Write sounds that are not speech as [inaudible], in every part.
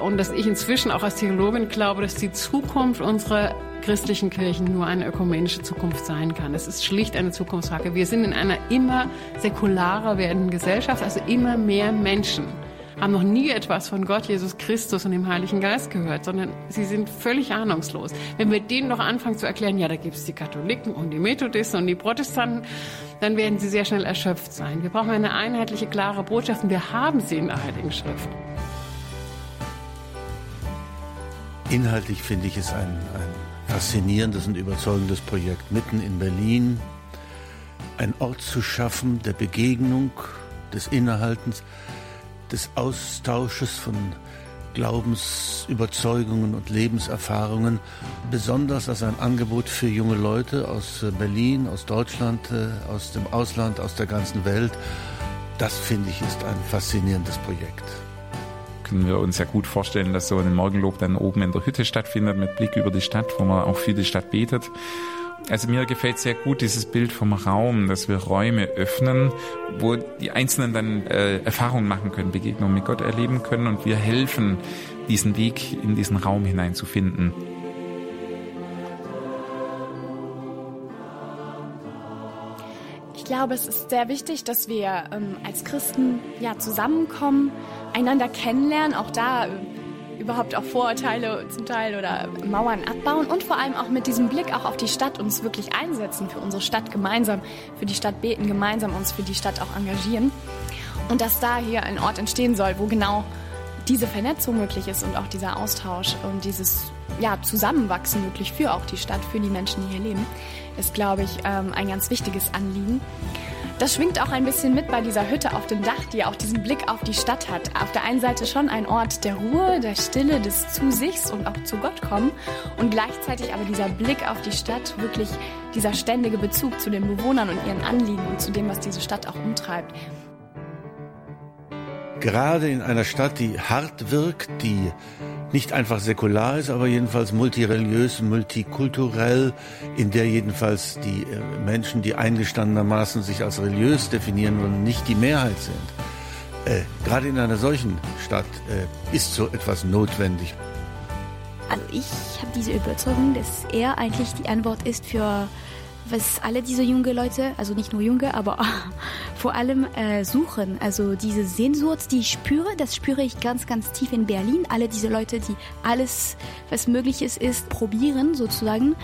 und dass ich inzwischen auch als Theologin glaube, dass die Zukunft unserer christlichen Kirchen nur eine ökumenische Zukunft sein kann. Es ist schlicht eine Zukunftsfrage. Wir sind in einer immer säkularer werdenden Gesellschaft, also immer mehr Menschen haben noch nie etwas von Gott, Jesus Christus und dem Heiligen Geist gehört, sondern sie sind völlig ahnungslos. Wenn wir denen noch anfangen zu erklären, ja, da gibt es die Katholiken und die Methodisten und die Protestanten, dann werden sie sehr schnell erschöpft sein. Wir brauchen eine einheitliche, klare Botschaft und wir haben sie in der Heiligen Schrift. Inhaltlich finde ich es ein, ein faszinierendes und überzeugendes Projekt, mitten in Berlin ein Ort zu schaffen der Begegnung, des Innehaltens, des Austausches von Glaubensüberzeugungen und Lebenserfahrungen, besonders als ein Angebot für junge Leute aus Berlin, aus Deutschland, äh, aus dem Ausland, aus der ganzen Welt. Das finde ich ist ein faszinierendes Projekt können wir uns ja gut vorstellen, dass so ein Morgenlob dann oben in der Hütte stattfindet mit Blick über die Stadt, wo man auch für die Stadt betet. Also mir gefällt sehr gut dieses Bild vom Raum, dass wir Räume öffnen, wo die Einzelnen dann äh, Erfahrungen machen können, Begegnungen mit Gott erleben können und wir helfen, diesen Weg in diesen Raum hineinzufinden. Glaube, es ist sehr wichtig, dass wir ähm, als Christen ja zusammenkommen, einander kennenlernen, auch da äh, überhaupt auch Vorurteile zum Teil oder Mauern abbauen und vor allem auch mit diesem Blick auch auf die Stadt uns wirklich einsetzen für unsere Stadt gemeinsam, für die Stadt beten, gemeinsam uns für die Stadt auch engagieren. Und dass da hier ein Ort entstehen soll, wo genau diese Vernetzung möglich ist und auch dieser Austausch und dieses ja, Zusammenwachsen möglich für auch die Stadt, für die Menschen, die hier leben, ist, glaube ich, ähm, ein ganz wichtiges Anliegen. Das schwingt auch ein bisschen mit bei dieser Hütte auf dem Dach, die auch diesen Blick auf die Stadt hat. Auf der einen Seite schon ein Ort der Ruhe, der Stille, des Zusichs und auch zu Gott kommen und gleichzeitig aber dieser Blick auf die Stadt, wirklich dieser ständige Bezug zu den Bewohnern und ihren Anliegen und zu dem, was diese Stadt auch umtreibt. Gerade in einer Stadt, die hart wirkt, die nicht einfach säkular ist, aber jedenfalls multireligiös, multikulturell, in der jedenfalls die äh, Menschen, die eingestandenermaßen sich als religiös definieren wollen, nicht die Mehrheit sind. Äh, gerade in einer solchen Stadt äh, ist so etwas notwendig. Also ich habe diese Überzeugung, dass er eigentlich die Antwort ist für was alle diese junge Leute, also nicht nur junge, aber [laughs] vor allem äh, suchen. Also diese Sehnsucht, die ich spüre, das spüre ich ganz, ganz tief in Berlin. Alle diese Leute, die alles, was möglich ist, ist probieren sozusagen.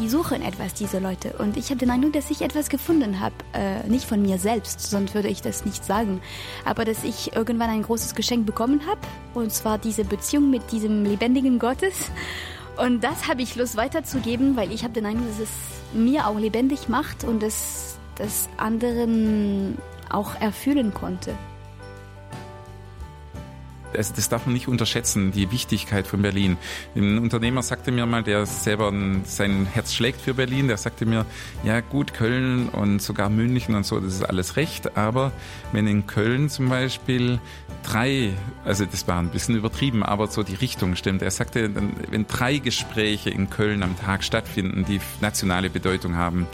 Sie suchen etwas, diese Leute. Und ich habe den Eindruck, dass ich etwas gefunden habe. Äh, nicht von mir selbst, sonst würde ich das nicht sagen. Aber dass ich irgendwann ein großes Geschenk bekommen habe. Und zwar diese Beziehung mit diesem lebendigen Gottes. Und das habe ich Lust weiterzugeben, weil ich habe den Eindruck, dass es mir auch lebendig macht und es das anderen auch erfüllen konnte also das darf man nicht unterschätzen, die Wichtigkeit von Berlin. Ein Unternehmer sagte mir mal, der selber sein Herz schlägt für Berlin, der sagte mir, ja gut, Köln und sogar München und so, das ist alles recht, aber wenn in Köln zum Beispiel drei, also das war ein bisschen übertrieben, aber so die Richtung stimmt. Er sagte, wenn drei Gespräche in Köln am Tag stattfinden, die nationale Bedeutung haben,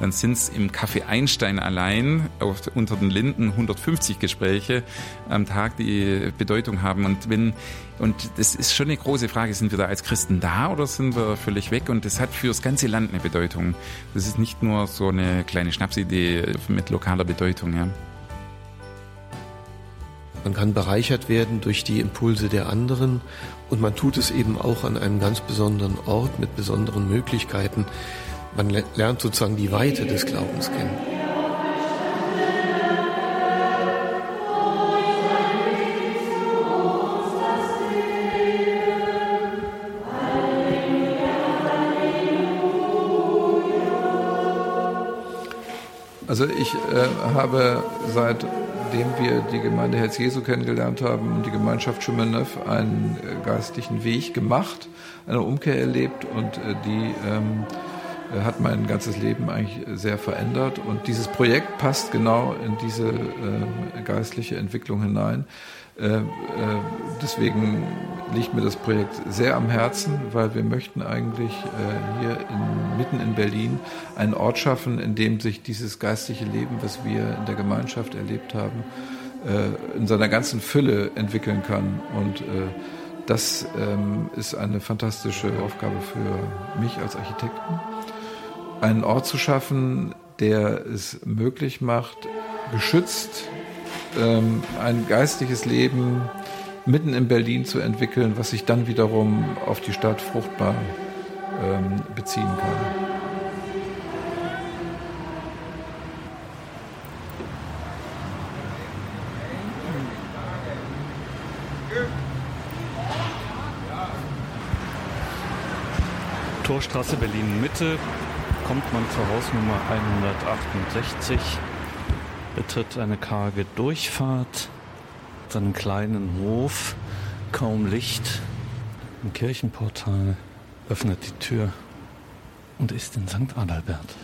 dann sind es im Café Einstein allein auf, unter den Linden 150 Gespräche am Tag, die Bedeutung haben. Und wenn und das ist schon eine große Frage, sind wir da als Christen da oder sind wir völlig weg? Und das hat für das ganze Land eine Bedeutung. Das ist nicht nur so eine kleine Schnapsidee mit lokaler Bedeutung. Ja. Man kann bereichert werden durch die Impulse der anderen und man tut es eben auch an einem ganz besonderen Ort mit besonderen Möglichkeiten. Man lernt sozusagen die Weite des Glaubens kennen. Also ich äh, habe seitdem wir die Gemeinde Herz Jesu kennengelernt haben und die Gemeinschaft Schumanneuf einen äh, geistlichen Weg gemacht, eine Umkehr erlebt und äh, die ähm, äh, hat mein ganzes Leben eigentlich sehr verändert. Und dieses Projekt passt genau in diese äh, geistliche Entwicklung hinein. Äh, äh, deswegen liegt mir das Projekt sehr am Herzen, weil wir möchten eigentlich äh, hier in, mitten in Berlin einen Ort schaffen, in dem sich dieses geistliche Leben, was wir in der Gemeinschaft erlebt haben, äh, in seiner ganzen Fülle entwickeln kann. Und Das ähm, ist eine fantastische Aufgabe für mich als Architekten. Einen Ort zu schaffen, der es möglich macht, geschützt ähm, ein geistliches Leben mitten in Berlin zu entwickeln, was sich dann wiederum auf die Stadt fruchtbar ähm, beziehen kann. Torstraße Berlin Mitte kommt man zur Hausnummer 168, betritt eine karge Durchfahrt, einen kleinen Hof, kaum Licht, ein Kirchenportal, öffnet die Tür und ist in St. Adalbert.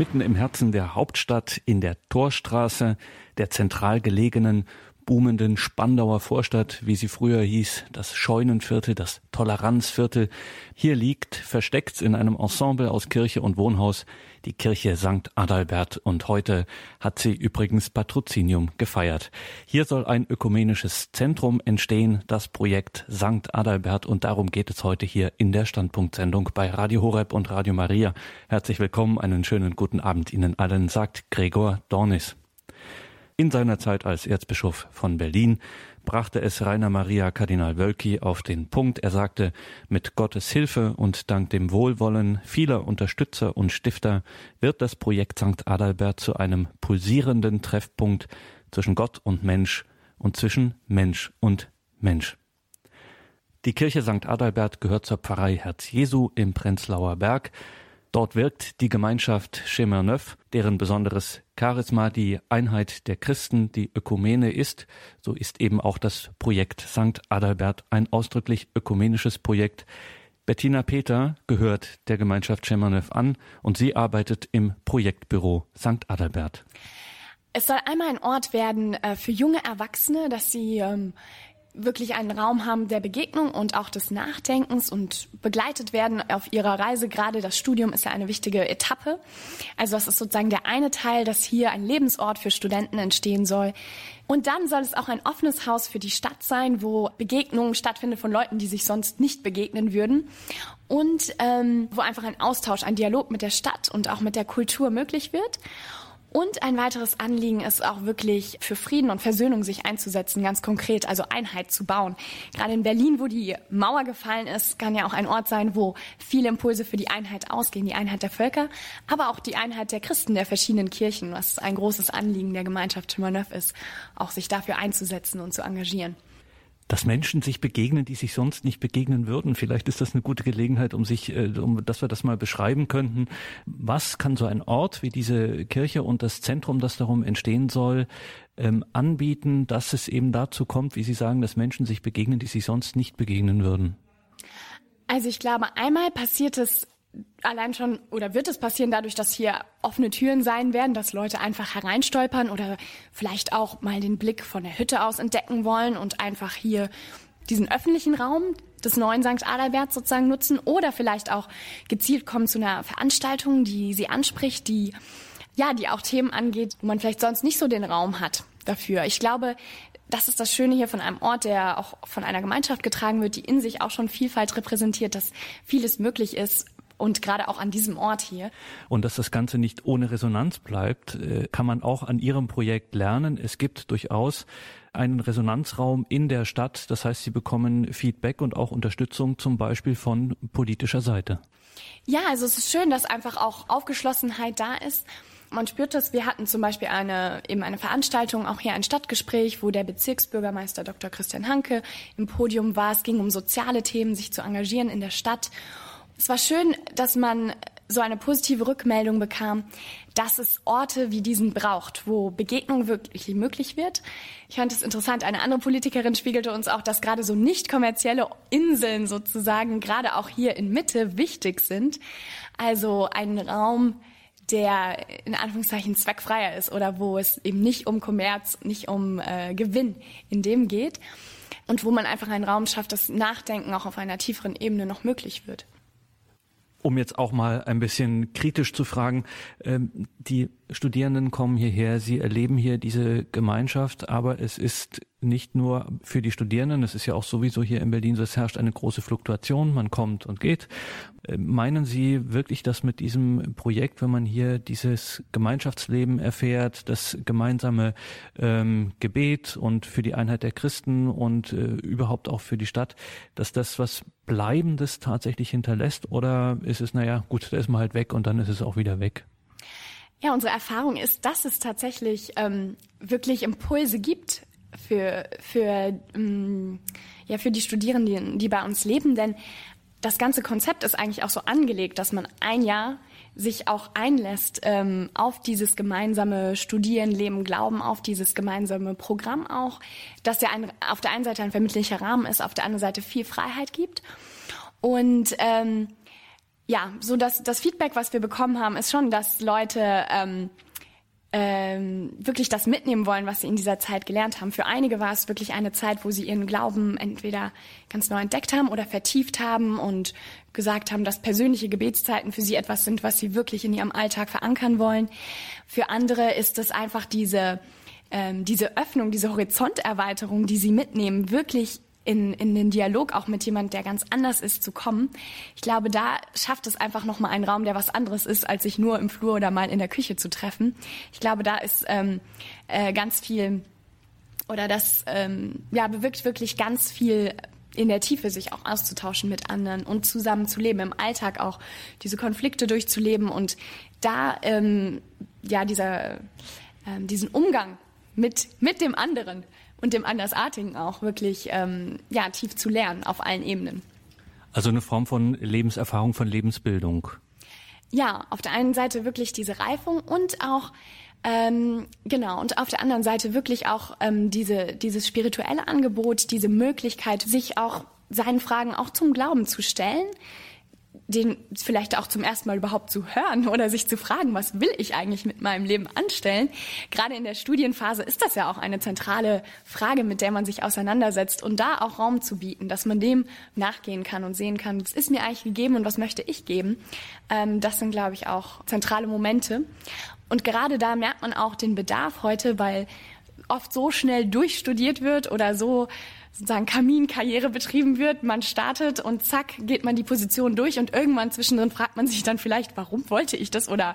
Mitten im Herzen der Hauptstadt in der Torstraße, der zentral gelegenen boomenden Spandauer Vorstadt, wie sie früher hieß, das Scheunenviertel, das Toleranzviertel. Hier liegt, versteckt in einem Ensemble aus Kirche und Wohnhaus, die Kirche St. Adalbert und heute hat sie übrigens Patrozinium gefeiert. Hier soll ein ökumenisches Zentrum entstehen, das Projekt St. Adalbert und darum geht es heute hier in der Standpunktsendung bei Radio Horeb und Radio Maria. Herzlich willkommen, einen schönen guten Abend Ihnen allen, sagt Gregor Dornis. In seiner Zeit als Erzbischof von Berlin brachte es Rainer Maria Kardinal Wölki auf den Punkt. Er sagte, mit Gottes Hilfe und dank dem Wohlwollen vieler Unterstützer und Stifter wird das Projekt St. Adalbert zu einem pulsierenden Treffpunkt zwischen Gott und Mensch und zwischen Mensch und Mensch. Die Kirche St. Adalbert gehört zur Pfarrei Herz Jesu im Prenzlauer Berg. Dort wirkt die Gemeinschaft Chemin Neuf, deren besonderes Charisma die Einheit der Christen, die Ökumene ist. So ist eben auch das Projekt St. Adalbert ein ausdrücklich ökumenisches Projekt. Bettina Peter gehört der Gemeinschaft Chemin Neuf an und sie arbeitet im Projektbüro St. Adalbert. Es soll einmal ein Ort werden äh, für junge Erwachsene, dass sie ähm, wirklich einen Raum haben der Begegnung und auch des Nachdenkens und begleitet werden auf ihrer Reise. Gerade das Studium ist ja eine wichtige Etappe. Also das ist sozusagen der eine Teil, dass hier ein Lebensort für Studenten entstehen soll. Und dann soll es auch ein offenes Haus für die Stadt sein, wo Begegnungen stattfinden von Leuten, die sich sonst nicht begegnen würden. Und ähm, wo einfach ein Austausch, ein Dialog mit der Stadt und auch mit der Kultur möglich wird. Und ein weiteres Anliegen ist auch wirklich für Frieden und Versöhnung sich einzusetzen, ganz konkret, also Einheit zu bauen. Gerade in Berlin, wo die Mauer gefallen ist, kann ja auch ein Ort sein, wo viele Impulse für die Einheit ausgehen, die Einheit der Völker, aber auch die Einheit der Christen der verschiedenen Kirchen, was ein großes Anliegen der Gemeinschaft Chemin ist, auch sich dafür einzusetzen und zu engagieren dass Menschen sich begegnen, die sich sonst nicht begegnen würden. Vielleicht ist das eine gute Gelegenheit, um sich, äh, um, dass wir das mal beschreiben könnten. Was kann so ein Ort wie diese Kirche und das Zentrum, das darum entstehen soll, ähm, anbieten, dass es eben dazu kommt, wie Sie sagen, dass Menschen sich begegnen, die sich sonst nicht begegnen würden? Also ich glaube, einmal passiert es allein schon oder wird es passieren dadurch, dass hier offene Türen sein werden, dass Leute einfach hereinstolpern oder vielleicht auch mal den Blick von der Hütte aus entdecken wollen und einfach hier diesen öffentlichen Raum des neuen St. Adalbert sozusagen nutzen oder vielleicht auch gezielt kommen zu einer Veranstaltung, die sie anspricht, die ja, die auch Themen angeht, wo man vielleicht sonst nicht so den Raum hat. dafür. Ich glaube, das ist das Schöne hier von einem Ort, der auch von einer Gemeinschaft getragen wird, die in sich auch schon Vielfalt repräsentiert, dass vieles möglich ist, und gerade auch an diesem Ort hier. Und dass das Ganze nicht ohne Resonanz bleibt, äh, kann man auch an Ihrem Projekt lernen. Es gibt durchaus einen Resonanzraum in der Stadt. Das heißt, Sie bekommen Feedback und auch Unterstützung zum Beispiel von politischer Seite. Ja, also es ist schön, dass einfach auch Aufgeschlossenheit da ist. Man spürt das. Wir hatten zum Beispiel eine, eben eine Veranstaltung, auch hier ein Stadtgespräch, wo der Bezirksbürgermeister Dr. Christian Hanke im Podium war. Es ging um soziale Themen, sich zu engagieren in der Stadt. Es war schön, dass man so eine positive Rückmeldung bekam, dass es Orte wie diesen braucht, wo Begegnung wirklich möglich wird. Ich fand es interessant, eine andere Politikerin spiegelte uns auch, dass gerade so nicht kommerzielle Inseln sozusagen gerade auch hier in Mitte wichtig sind. Also ein Raum, der in Anführungszeichen zweckfreier ist oder wo es eben nicht um Kommerz, nicht um äh, Gewinn in dem geht und wo man einfach einen Raum schafft, dass Nachdenken auch auf einer tieferen Ebene noch möglich wird um jetzt auch mal ein bisschen kritisch zu fragen, ähm, die Studierenden kommen hierher, sie erleben hier diese Gemeinschaft, aber es ist nicht nur für die Studierenden, es ist ja auch sowieso hier in Berlin so, es herrscht eine große Fluktuation, man kommt und geht. Äh, meinen Sie wirklich, dass mit diesem Projekt, wenn man hier dieses Gemeinschaftsleben erfährt, das gemeinsame ähm, Gebet und für die Einheit der Christen und äh, überhaupt auch für die Stadt, dass das was Bleibendes tatsächlich hinterlässt? Oder ist es, naja, gut, da ist man halt weg und dann ist es auch wieder weg? Ja, unsere Erfahrung ist, dass es tatsächlich ähm, wirklich Impulse gibt für, für, ähm, ja, für die Studierenden, die bei uns leben. Denn das ganze Konzept ist eigentlich auch so angelegt, dass man ein Jahr sich auch einlässt ähm, auf dieses gemeinsame Studieren, Leben, Glauben, auf dieses gemeinsame Programm auch, dass ja ein, auf der einen Seite ein vermittlicher Rahmen ist, auf der anderen Seite viel Freiheit gibt. Und ähm, ja, so dass das Feedback, was wir bekommen haben, ist schon, dass Leute ähm, ähm, wirklich das mitnehmen wollen, was sie in dieser Zeit gelernt haben. Für einige war es wirklich eine Zeit, wo sie ihren Glauben entweder ganz neu entdeckt haben oder vertieft haben und gesagt haben, dass persönliche Gebetszeiten für sie etwas sind, was sie wirklich in ihrem Alltag verankern wollen. Für andere ist es einfach diese ähm, diese Öffnung, diese Horizonterweiterung, die sie mitnehmen, wirklich in, in den Dialog auch mit jemand, der ganz anders ist, zu kommen. Ich glaube, da schafft es einfach nochmal einen Raum, der was anderes ist, als sich nur im Flur oder mal in der Küche zu treffen. Ich glaube, da ist ähm, äh, ganz viel oder das ähm, ja, bewirkt wirklich ganz viel in der Tiefe sich auch auszutauschen mit anderen und zusammen zu leben, im Alltag auch diese Konflikte durchzuleben und da ähm, ja dieser ähm, diesen Umgang mit mit dem anderen und dem Andersartigen auch wirklich ähm, ja, tief zu lernen auf allen Ebenen. Also eine Form von Lebenserfahrung, von Lebensbildung. Ja, auf der einen Seite wirklich diese Reifung und auch ähm, genau, und auf der anderen Seite wirklich auch ähm, diese, dieses spirituelle Angebot, diese Möglichkeit, sich auch seinen Fragen auch zum Glauben zu stellen, den vielleicht auch zum ersten Mal überhaupt zu hören oder sich zu fragen, was will ich eigentlich mit meinem Leben anstellen. Gerade in der Studienphase ist das ja auch eine zentrale Frage, mit der man sich auseinandersetzt und da auch Raum zu bieten, dass man dem nachgehen kann und sehen kann, was ist mir eigentlich gegeben und was möchte ich geben. Ähm, das sind, glaube ich, auch zentrale Momente. Und gerade da merkt man auch den Bedarf heute, weil oft so schnell durchstudiert wird oder so sozusagen Kaminkarriere betrieben wird. Man startet und zack geht man die Position durch und irgendwann zwischendrin fragt man sich dann vielleicht, warum wollte ich das oder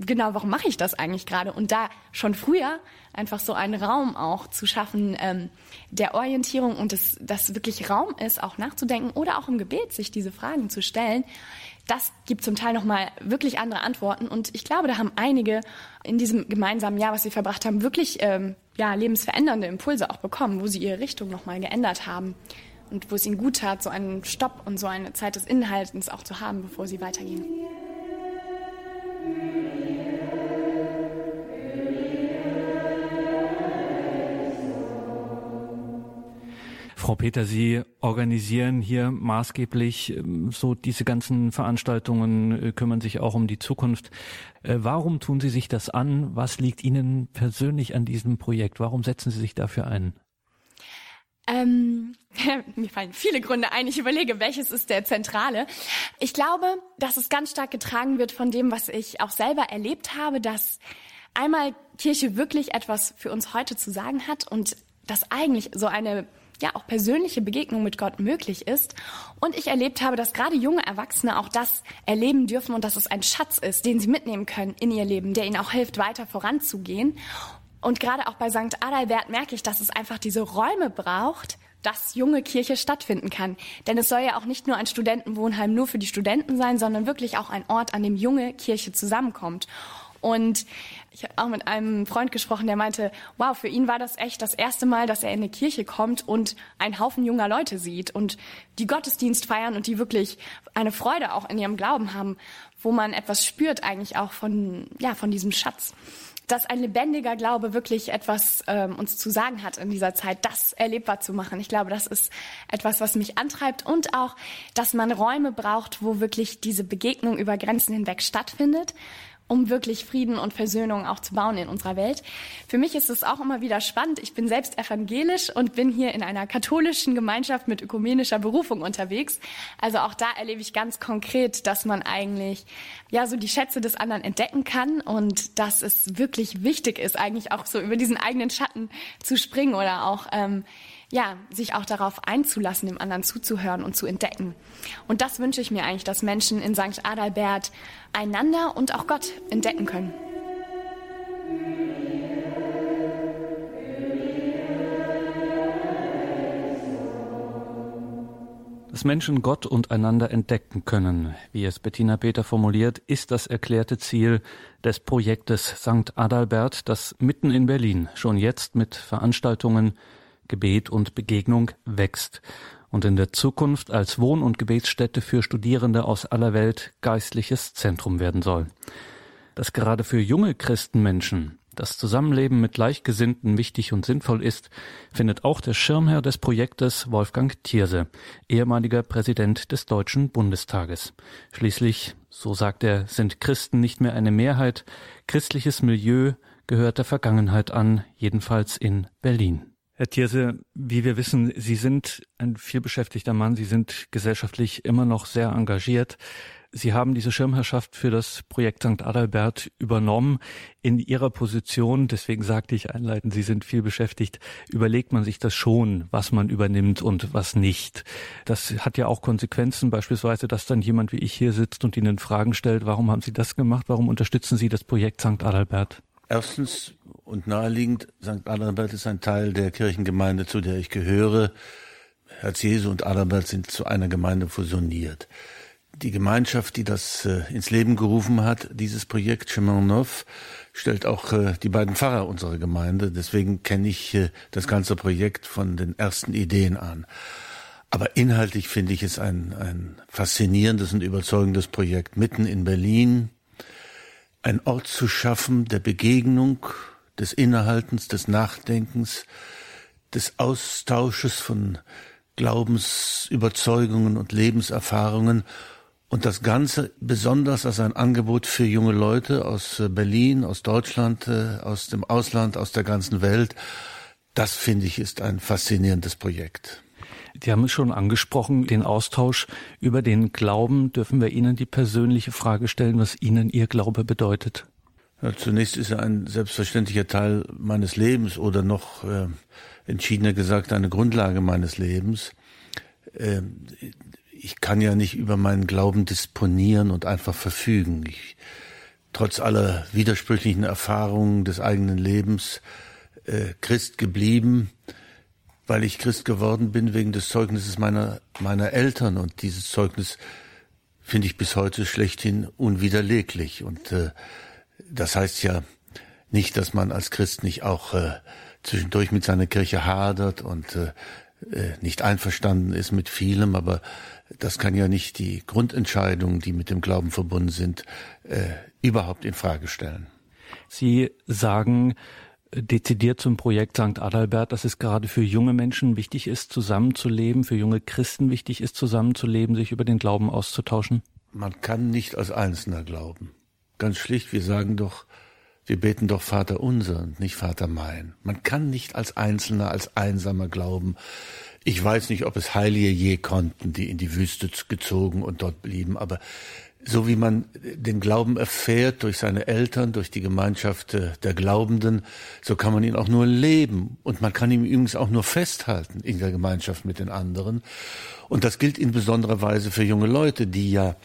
genau, warum mache ich das eigentlich gerade? Und da schon früher einfach so einen Raum auch zu schaffen ähm, der Orientierung und das, das wirklich Raum ist, auch nachzudenken oder auch im Gebet sich diese Fragen zu stellen, das gibt zum Teil nochmal wirklich andere Antworten. Und ich glaube, da haben einige in diesem gemeinsamen Jahr, was sie verbracht haben, wirklich ähm, ja, lebensverändernde Impulse auch bekommen, wo sie ihre Richtung nochmal geändert haben und wo es ihnen gut tat, so einen Stopp und so eine Zeit des Inhaltens auch zu haben, bevor sie weitergehen. Frau Peter, Sie organisieren hier maßgeblich ähm, so diese ganzen Veranstaltungen, äh, kümmern sich auch um die Zukunft. Äh, warum tun Sie sich das an? Was liegt Ihnen persönlich an diesem Projekt? Warum setzen Sie sich dafür ein? Ähm, [laughs] mir fallen viele Gründe ein. Ich überlege, welches ist der zentrale. Ich glaube, dass es ganz stark getragen wird von dem, was ich auch selber erlebt habe, dass einmal Kirche wirklich etwas für uns heute zu sagen hat und dass eigentlich so eine ja auch persönliche Begegnung mit Gott möglich ist. Und ich erlebt habe, dass gerade junge Erwachsene auch das erleben dürfen und dass es ein Schatz ist, den sie mitnehmen können in ihr Leben, der ihnen auch hilft, weiter voranzugehen. Und gerade auch bei St. Adalbert merke ich, dass es einfach diese Räume braucht, dass junge Kirche stattfinden kann. Denn es soll ja auch nicht nur ein Studentenwohnheim nur für die Studenten sein, sondern wirklich auch ein Ort, an dem junge Kirche zusammenkommt. Und ich habe auch mit einem Freund gesprochen, der meinte, wow, für ihn war das echt das erste Mal, dass er in eine Kirche kommt und einen Haufen junger Leute sieht und die Gottesdienst feiern und die wirklich eine Freude auch in ihrem Glauben haben, wo man etwas spürt eigentlich auch von, ja, von diesem Schatz dass ein lebendiger Glaube wirklich etwas ähm, uns zu sagen hat in dieser Zeit, das erlebbar zu machen. Ich glaube, das ist etwas, was mich antreibt und auch, dass man Räume braucht, wo wirklich diese Begegnung über Grenzen hinweg stattfindet um wirklich Frieden und Versöhnung auch zu bauen in unserer Welt. Für mich ist es auch immer wieder spannend. Ich bin selbst evangelisch und bin hier in einer katholischen Gemeinschaft mit ökumenischer Berufung unterwegs. Also auch da erlebe ich ganz konkret, dass man eigentlich ja so die Schätze des anderen entdecken kann und dass es wirklich wichtig ist, eigentlich auch so über diesen eigenen Schatten zu springen oder auch ähm, ja, sich auch darauf einzulassen, dem anderen zuzuhören und zu entdecken. Und das wünsche ich mir eigentlich, dass Menschen in St. Adalbert einander und auch Gott entdecken können. Dass Menschen Gott und einander entdecken können, wie es Bettina Peter formuliert, ist das erklärte Ziel des Projektes St. Adalbert, das mitten in Berlin schon jetzt mit Veranstaltungen Gebet und Begegnung wächst und in der Zukunft als Wohn- und Gebetsstätte für Studierende aus aller Welt geistliches Zentrum werden soll. Dass gerade für junge Christenmenschen das Zusammenleben mit Gleichgesinnten wichtig und sinnvoll ist, findet auch der Schirmherr des Projektes Wolfgang Thierse, ehemaliger Präsident des Deutschen Bundestages. Schließlich, so sagt er, sind Christen nicht mehr eine Mehrheit, christliches Milieu gehört der Vergangenheit an, jedenfalls in Berlin. Herr Thierse, wie wir wissen, Sie sind ein vielbeschäftigter Mann, Sie sind gesellschaftlich immer noch sehr engagiert. Sie haben diese Schirmherrschaft für das Projekt St. Adalbert übernommen. In Ihrer Position, deswegen sagte ich einleitend, Sie sind viel beschäftigt, überlegt man sich das schon, was man übernimmt und was nicht. Das hat ja auch Konsequenzen, beispielsweise, dass dann jemand wie ich hier sitzt und Ihnen Fragen stellt, warum haben Sie das gemacht, warum unterstützen Sie das Projekt St. Adalbert? Erstens und naheliegend, St. Adalbert ist ein Teil der Kirchengemeinde, zu der ich gehöre. Herz Jesu und Adalbert sind zu einer Gemeinde fusioniert. Die Gemeinschaft, die das äh, ins Leben gerufen hat, dieses Projekt Chemin Neuf, stellt auch äh, die beiden Pfarrer unserer Gemeinde. Deswegen kenne ich äh, das ganze Projekt von den ersten Ideen an. Aber inhaltlich finde ich es ein, ein faszinierendes und überzeugendes Projekt mitten in Berlin, ein Ort zu schaffen der Begegnung, des Innehaltens, des Nachdenkens, des Austausches von Glaubensüberzeugungen und Lebenserfahrungen und das Ganze besonders als ein Angebot für junge Leute aus äh, Berlin, aus Deutschland, äh, aus dem Ausland, aus der ganzen Welt. Das finde ich ist ein faszinierendes Projekt. Sie haben es schon angesprochen, den Austausch über den Glauben. Dürfen wir Ihnen die persönliche Frage stellen, was Ihnen Ihr Glaube bedeutet? Ja, zunächst ist er ein selbstverständlicher Teil meines Lebens oder noch äh, entschiedener gesagt eine Grundlage meines Lebens. Äh, ich kann ja nicht über meinen Glauben disponieren und einfach verfügen. Ich, trotz aller widersprüchlichen Erfahrungen des eigenen Lebens äh, Christ geblieben weil ich Christ geworden bin wegen des Zeugnisses meiner, meiner Eltern. Und dieses Zeugnis finde ich bis heute schlechthin unwiderleglich. Und äh, das heißt ja nicht, dass man als Christ nicht auch äh, zwischendurch mit seiner Kirche hadert und äh, äh nicht einverstanden ist mit vielem, aber das kann ja nicht die Grundentscheidungen, die mit dem Glauben verbunden sind, äh, überhaupt in Frage stellen. Sie sagen, dezidiert zum Projekt St. Adalbert, dass es gerade für junge Menschen wichtig ist, zusammenzuleben, für junge Christen wichtig ist, zusammenzuleben, sich über den Glauben auszutauschen? Man kann nicht als Einzelner glauben. Ganz schlicht, wir sagen doch, wir beten doch Vater unser und nicht Vater mein. Man kann nicht als Einzelner, als Einsamer glauben. Ich weiß nicht, ob es Heilige je konnten, die in die Wüste gezogen und dort blieben, aber so wie man den Glauben erfährt durch seine Eltern, durch die Gemeinschaft der Glaubenden, so kann man ihn auch nur leben. Und man kann ihn übrigens auch nur festhalten in der Gemeinschaft mit den anderen. Und das gilt in besonderer Weise für junge Leute, die ja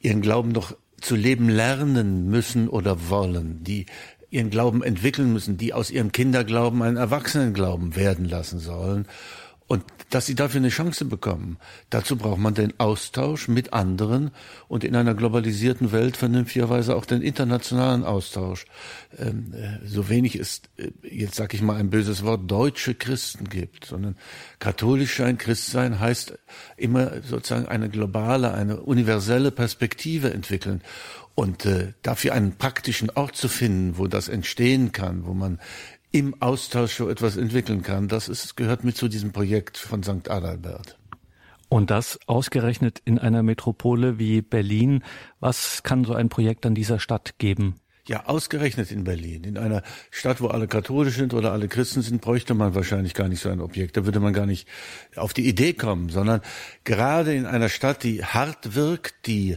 ihren Glauben noch zu leben lernen müssen oder wollen, die ihren Glauben entwickeln müssen, die aus ihrem Kinderglauben einen Erwachsenenglauben werden lassen sollen. Und dass sie dafür eine Chance bekommen, dazu braucht man den Austausch mit anderen und in einer globalisierten Welt vernünftigerweise auch den internationalen Austausch. Ähm, äh, so wenig es, äh, jetzt sage ich mal ein böses Wort, deutsche Christen gibt, sondern katholisch sein, Christ sein heißt immer sozusagen eine globale, eine universelle Perspektive entwickeln. Und äh, dafür einen praktischen Ort zu finden, wo das entstehen kann, wo man im Austausch so etwas entwickeln kann. Das ist, gehört mit zu diesem Projekt von St. Adalbert. Und das ausgerechnet in einer Metropole wie Berlin. Was kann so ein Projekt an dieser Stadt geben? Ja, ausgerechnet in Berlin. In einer Stadt, wo alle katholisch sind oder alle Christen sind, bräuchte man wahrscheinlich gar nicht so ein Objekt. Da würde man gar nicht auf die Idee kommen, sondern gerade in einer Stadt, die hart wirkt, die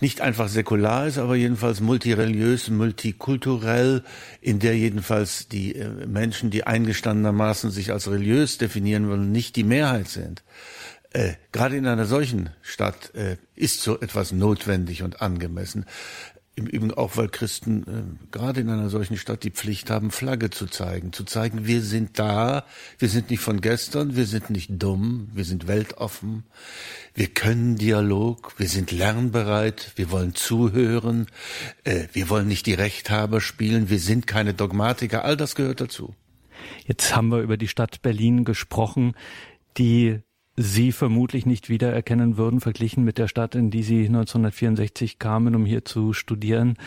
nicht einfach säkular ist, aber jedenfalls multireligiös, multikulturell, in der jedenfalls die äh, Menschen, die eingestandenermaßen sich als religiös definieren wollen, nicht die Mehrheit sind. Äh, gerade in einer solchen Stadt äh, ist so etwas notwendig und angemessen. Im Übrigen auch, weil Christen äh, gerade in einer solchen Stadt die Pflicht haben, Flagge zu zeigen. Zu zeigen, wir sind da, wir sind nicht von gestern, wir sind nicht dumm, wir sind weltoffen, wir können Dialog, wir sind lernbereit, wir wollen zuhören, äh, wir wollen nicht die Rechthaber spielen, wir sind keine Dogmatiker, all das gehört dazu. Jetzt haben wir über die Stadt Berlin gesprochen, die Sie vermutlich nicht wiedererkennen würden, verglichen mit der Stadt, in die Sie 1964 kamen, um hier zu studieren.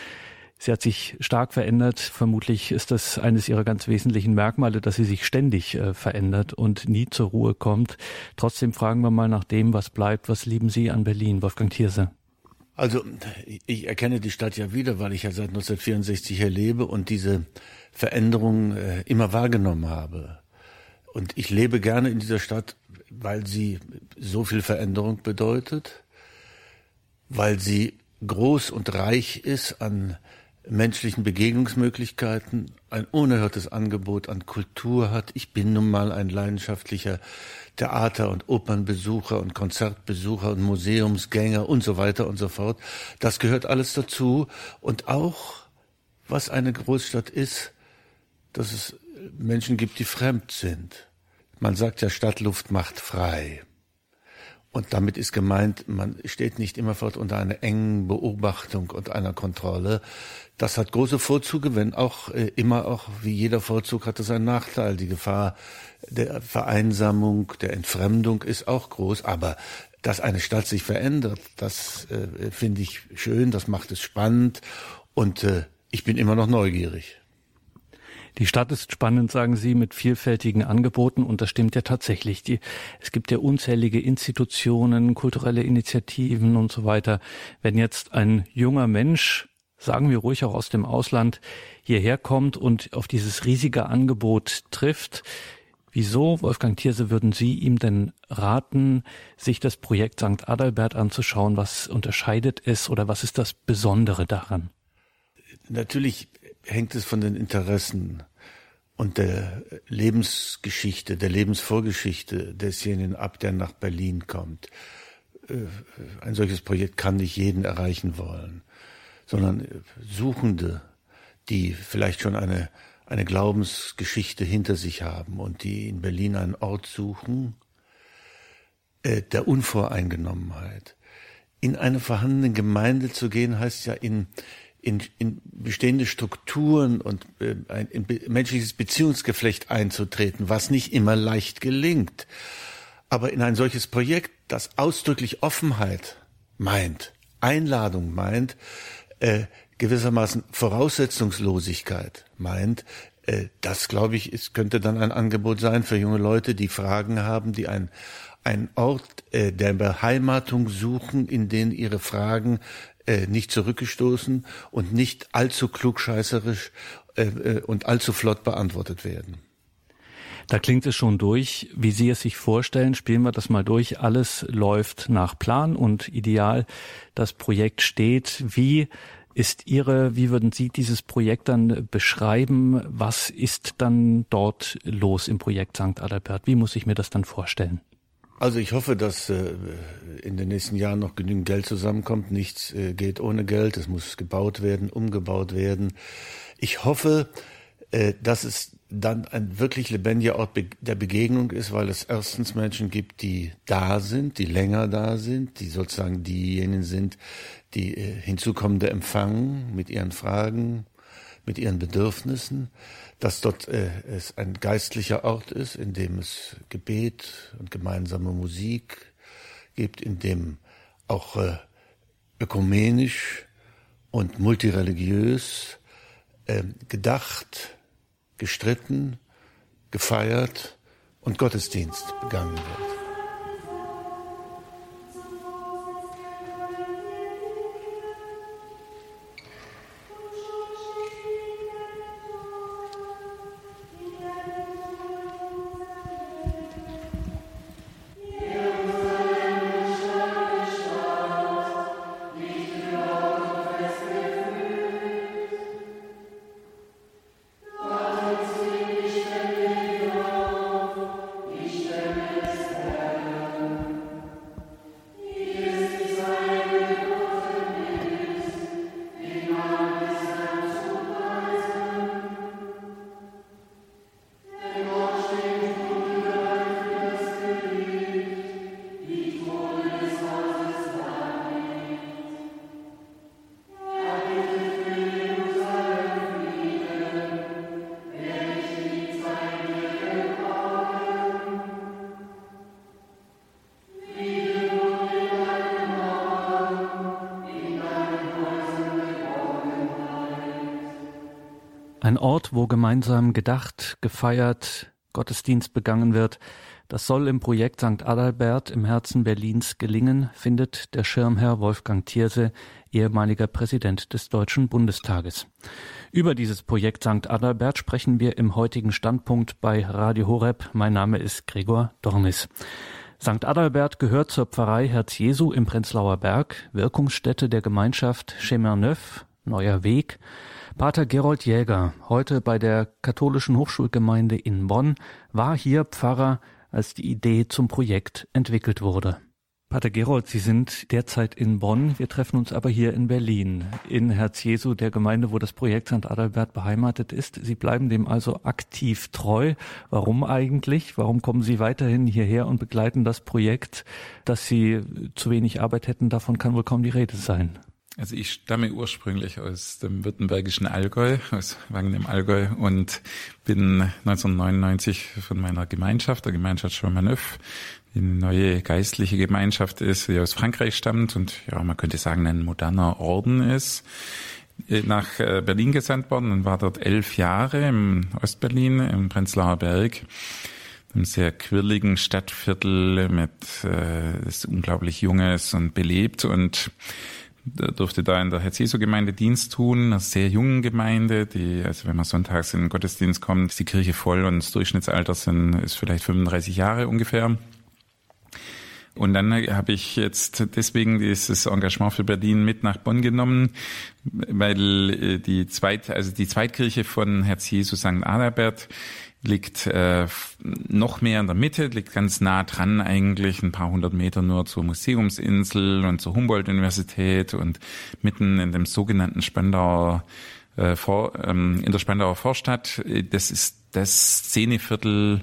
Sie hat sich stark verändert. Vermutlich ist das eines ihrer ganz wesentlichen Merkmale, dass sie sich ständig äh, verändert und nie zur Ruhe kommt. Trotzdem fragen wir mal nach dem, was bleibt. Was lieben Sie an Berlin, Wolfgang Thierse? Also ich erkenne die Stadt ja wieder, weil ich ja seit 1964 hier lebe und diese Veränderung äh, immer wahrgenommen habe. Und ich lebe gerne in dieser Stadt weil sie so viel Veränderung bedeutet, weil sie groß und reich ist an menschlichen Begegnungsmöglichkeiten, ein unerhörtes Angebot an Kultur hat. Ich bin nun mal ein leidenschaftlicher Theater- und Opernbesucher und Konzertbesucher und Museumsgänger und so weiter und so fort. Das gehört alles dazu. Und auch, was eine Großstadt ist, dass es Menschen gibt, die fremd sind man sagt ja, Stadtluft macht frei. Und damit ist gemeint, man steht nicht immerfort unter einer engen Beobachtung und einer Kontrolle. Das hat große Vorzüge, wenn auch äh, immer auch wie jeder Vorzug hat es einen Nachteil. Die Gefahr der Vereinsamung, der Entfremdung ist auch groß, aber dass eine Stadt sich verändert, das äh, finde ich schön, das macht es spannend und äh, ich bin immer noch neugierig. Die Stadt ist spannend, sagen Sie, mit vielfältigen Angeboten und das stimmt ja tatsächlich. Die, es gibt ja unzählige Institutionen, kulturelle Initiativen und so weiter. Wenn jetzt ein junger Mensch, sagen wir ruhig auch aus dem Ausland, hierher kommt und auf dieses riesige Angebot trifft, Wieso, Wolfgang Thierse, würden Sie ihm denn raten, sich das Projekt St. Adalbert anzuschauen? Was unterscheidet es oder was ist das Besondere daran? Natürlich hängt es von den Interessen und der Lebensgeschichte, der Lebensvorgeschichte desjenigen ab, der nach Berlin kommt. Äh, ein solches Projekt kann nicht jeden erreichen wollen, sondern Suchende, die vielleicht schon eine, eine Glaubensgeschichte hinter sich haben und die in Berlin einen Ort suchen, äh, der Unvoreingenommenheit. In eine vorhandene Gemeinde zu gehen, heißt ja in, in, in bestehende Strukturen und äh, ein in menschliches Beziehungsgeflecht einzutreten, was nicht immer leicht gelingt. Aber in ein solches Projekt, das ausdrücklich Offenheit meint, Einladung meint, äh, gewissermaßen Voraussetzungslosigkeit meint, äh, das glaube ich, ist, könnte dann ein Angebot sein für junge Leute, die Fragen haben, die ein ein Ort äh, der Beheimatung suchen, in den ihre Fragen äh, nicht zurückgestoßen und nicht allzu klugscheißerisch äh, äh, und allzu flott beantwortet werden. Da klingt es schon durch, wie Sie es sich vorstellen. Spielen wir das mal durch. Alles läuft nach Plan und ideal. Das Projekt steht. Wie ist Ihre, wie würden Sie dieses Projekt dann beschreiben? Was ist dann dort los im Projekt St. Adalbert? Wie muss ich mir das dann vorstellen? Also ich hoffe, dass äh, in den nächsten Jahren noch genügend Geld zusammenkommt. Nichts äh, geht ohne Geld. Es muss gebaut werden, umgebaut werden. Ich hoffe, äh, dass es dann ein wirklich lebendiger Ort der Begegnung ist, weil es erstens Menschen gibt, die da sind, die länger da sind, die sozusagen diejenigen sind, die äh, Hinzukommende empfangen mit ihren Fragen, mit ihren Bedürfnissen, dass dort äh, es ein geistlicher Ort ist, in dem es Gebet und gemeinsame Musik gibt, in dem auch äh, ökumenisch und multireligiös äh, gedacht, gestritten, gefeiert und Gottesdienst begangen wird. Wo gemeinsam gedacht, gefeiert, Gottesdienst begangen wird, das soll im Projekt St. Adalbert im Herzen Berlins gelingen, findet der Schirmherr Wolfgang Thierse, ehemaliger Präsident des Deutschen Bundestages. Über dieses Projekt St. Adalbert sprechen wir im heutigen Standpunkt bei Radio Horeb. Mein Name ist Gregor Dornis. St. Adalbert gehört zur Pfarrei Herz Jesu im Prenzlauer Berg, Wirkungsstätte der Gemeinschaft Chemin Neuf, Neuer Weg, Pater Gerold Jäger, heute bei der katholischen Hochschulgemeinde in Bonn, war hier Pfarrer, als die Idee zum Projekt entwickelt wurde. Pater Gerold, Sie sind derzeit in Bonn, wir treffen uns aber hier in Berlin, in Herz Jesu, der Gemeinde, wo das Projekt St. Adalbert beheimatet ist. Sie bleiben dem also aktiv treu. Warum eigentlich? Warum kommen Sie weiterhin hierher und begleiten das Projekt, dass Sie zu wenig Arbeit hätten? Davon kann wohl kaum die Rede sein. Also ich stamme ursprünglich aus dem württembergischen Allgäu, aus Wangen im Allgäu und bin 1999 von meiner Gemeinschaft, der Gemeinschaft Schwammerneuf, die eine neue geistliche Gemeinschaft ist, die aus Frankreich stammt und ja, man könnte sagen, ein moderner Orden ist, nach äh, Berlin gesandt worden und war dort elf Jahre im Ostberlin, im Prenzlauer Berg einem sehr quirligen Stadtviertel mit äh, ist unglaublich junges und belebt und durfte da in der Herz-Jesu-Gemeinde Dienst tun, einer sehr jungen Gemeinde, die, also wenn man sonntags in den Gottesdienst kommt, ist die Kirche voll und das Durchschnittsalter sind, ist vielleicht 35 Jahre ungefähr. Und dann habe ich jetzt deswegen dieses Engagement für Berlin mit nach Bonn genommen, weil äh, die Zweit, also die Zweitkirche von Herz Jesu St. Adalbert liegt äh, noch mehr in der Mitte, liegt ganz nah dran eigentlich, ein paar hundert Meter nur zur Museumsinsel und zur Humboldt-Universität und mitten in dem sogenannten Spandauer äh, vor, ähm, in der Spandauer Vorstadt. Das ist das Szeneviertel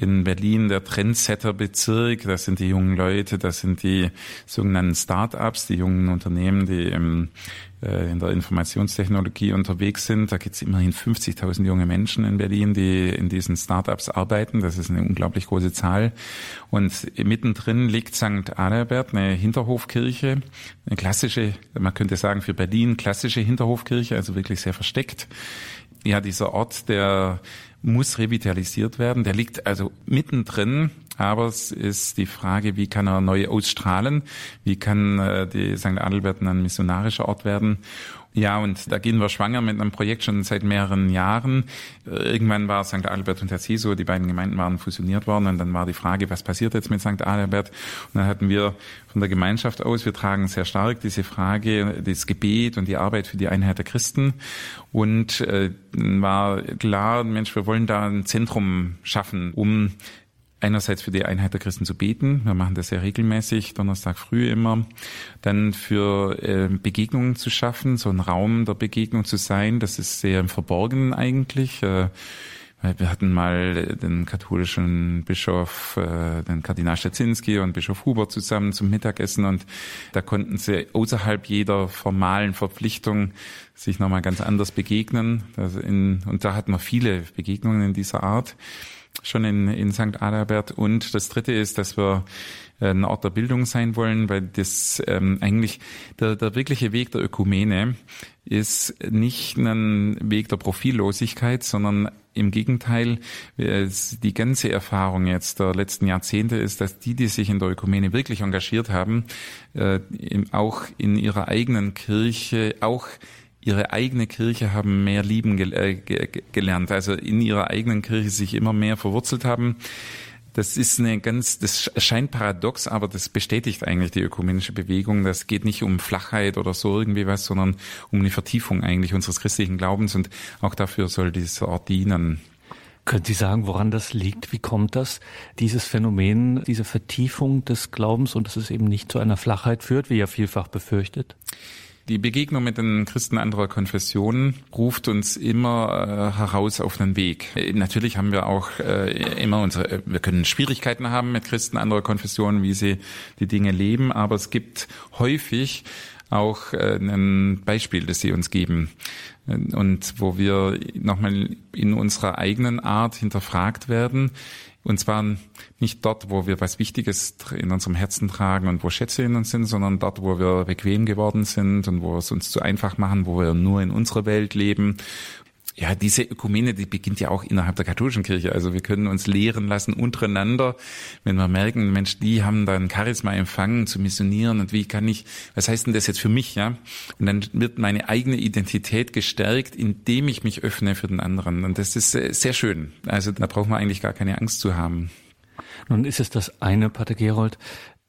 in Berlin, der Trendsetter-Bezirk. Das sind die jungen Leute, das sind die sogenannten Start-ups, die jungen Unternehmen, die im äh, in der Informationstechnologie unterwegs sind. Da gibt es immerhin 50.000 junge Menschen in Berlin, die in diesen Startups arbeiten. Das ist eine unglaublich große Zahl. Und mittendrin liegt St. Adalbert, eine Hinterhofkirche, eine klassische, man könnte sagen für Berlin klassische Hinterhofkirche, also wirklich sehr versteckt. Ja, dieser Ort, der muss revitalisiert werden. Der liegt also mittendrin aber es ist die Frage, wie kann er neu ausstrahlen? Wie kann äh, die St. Adelbert ein missionarischer Ort werden? Ja, und da gehen wir schwanger mit einem Projekt schon seit mehreren Jahren. Irgendwann war St. Albert und Herzeso, die beiden Gemeinden waren fusioniert worden und dann war die Frage, was passiert jetzt mit St. Albert? Und dann hatten wir von der Gemeinschaft aus, wir tragen sehr stark diese Frage, das Gebet und die Arbeit für die Einheit der Christen. Und äh, war klar, Mensch, wir wollen da ein Zentrum schaffen, um einerseits für die Einheit der Christen zu beten. Wir machen das sehr regelmäßig, Donnerstag früh immer. Dann für äh, Begegnungen zu schaffen, so ein Raum der Begegnung zu sein. Das ist sehr im Verborgenen eigentlich. Äh, wir hatten mal den katholischen Bischof, äh, den Kardinal Stazinski und Bischof Huber zusammen zum Mittagessen und da konnten sie außerhalb jeder formalen Verpflichtung sich nochmal ganz anders begegnen. und da hatten wir viele Begegnungen in dieser Art schon in, in St. Adalbert. Und das Dritte ist, dass wir äh, ein Ort der Bildung sein wollen, weil das ähm, eigentlich der, der wirkliche Weg der Ökumene ist nicht ein Weg der Profillosigkeit, sondern im Gegenteil, die ganze Erfahrung jetzt der letzten Jahrzehnte ist, dass die, die sich in der Ökumene wirklich engagiert haben, äh, auch in ihrer eigenen Kirche, auch ihre eigene Kirche haben mehr lieben gel äh, gelernt, also in ihrer eigenen Kirche sich immer mehr verwurzelt haben. Das ist eine ganz, das scheint paradox, aber das bestätigt eigentlich die ökumenische Bewegung. Das geht nicht um Flachheit oder so irgendwie was, sondern um eine Vertiefung eigentlich unseres christlichen Glaubens und auch dafür soll dieser Ort dienen. Können Sie sagen, woran das liegt? Wie kommt das, dieses Phänomen, diese Vertiefung des Glaubens und dass es eben nicht zu einer Flachheit führt, wie ja vielfach befürchtet? Die Begegnung mit den Christen anderer Konfessionen ruft uns immer äh, heraus auf einen Weg. Äh, natürlich haben wir auch äh, immer unsere, äh, wir können Schwierigkeiten haben mit Christen anderer Konfessionen, wie sie die Dinge leben, aber es gibt häufig auch äh, ein Beispiel, das sie uns geben und wo wir nochmal in unserer eigenen Art hinterfragt werden, und zwar nicht dort, wo wir was Wichtiges in unserem Herzen tragen und wo Schätze in uns sind, sondern dort, wo wir bequem geworden sind und wo es uns zu einfach machen, wo wir nur in unserer Welt leben ja, diese Ökumene, die beginnt ja auch innerhalb der katholischen Kirche. Also wir können uns lehren lassen untereinander, wenn wir merken, Mensch, die haben da ein Charisma empfangen zu missionieren und wie kann ich, was heißt denn das jetzt für mich, ja? Und dann wird meine eigene Identität gestärkt, indem ich mich öffne für den anderen. Und das ist sehr schön. Also da braucht man eigentlich gar keine Angst zu haben. Nun ist es das eine, Pater Gerold,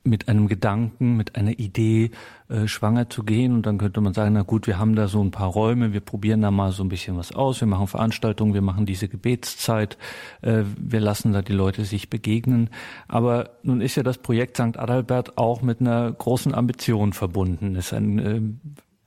mit einem Gedanken, mit einer Idee äh, schwanger zu gehen. Und dann könnte man sagen, na gut, wir haben da so ein paar Räume, wir probieren da mal so ein bisschen was aus, wir machen Veranstaltungen, wir machen diese Gebetszeit, äh, wir lassen da die Leute sich begegnen. Aber nun ist ja das Projekt St. Adalbert auch mit einer großen Ambition verbunden. Ist ein äh,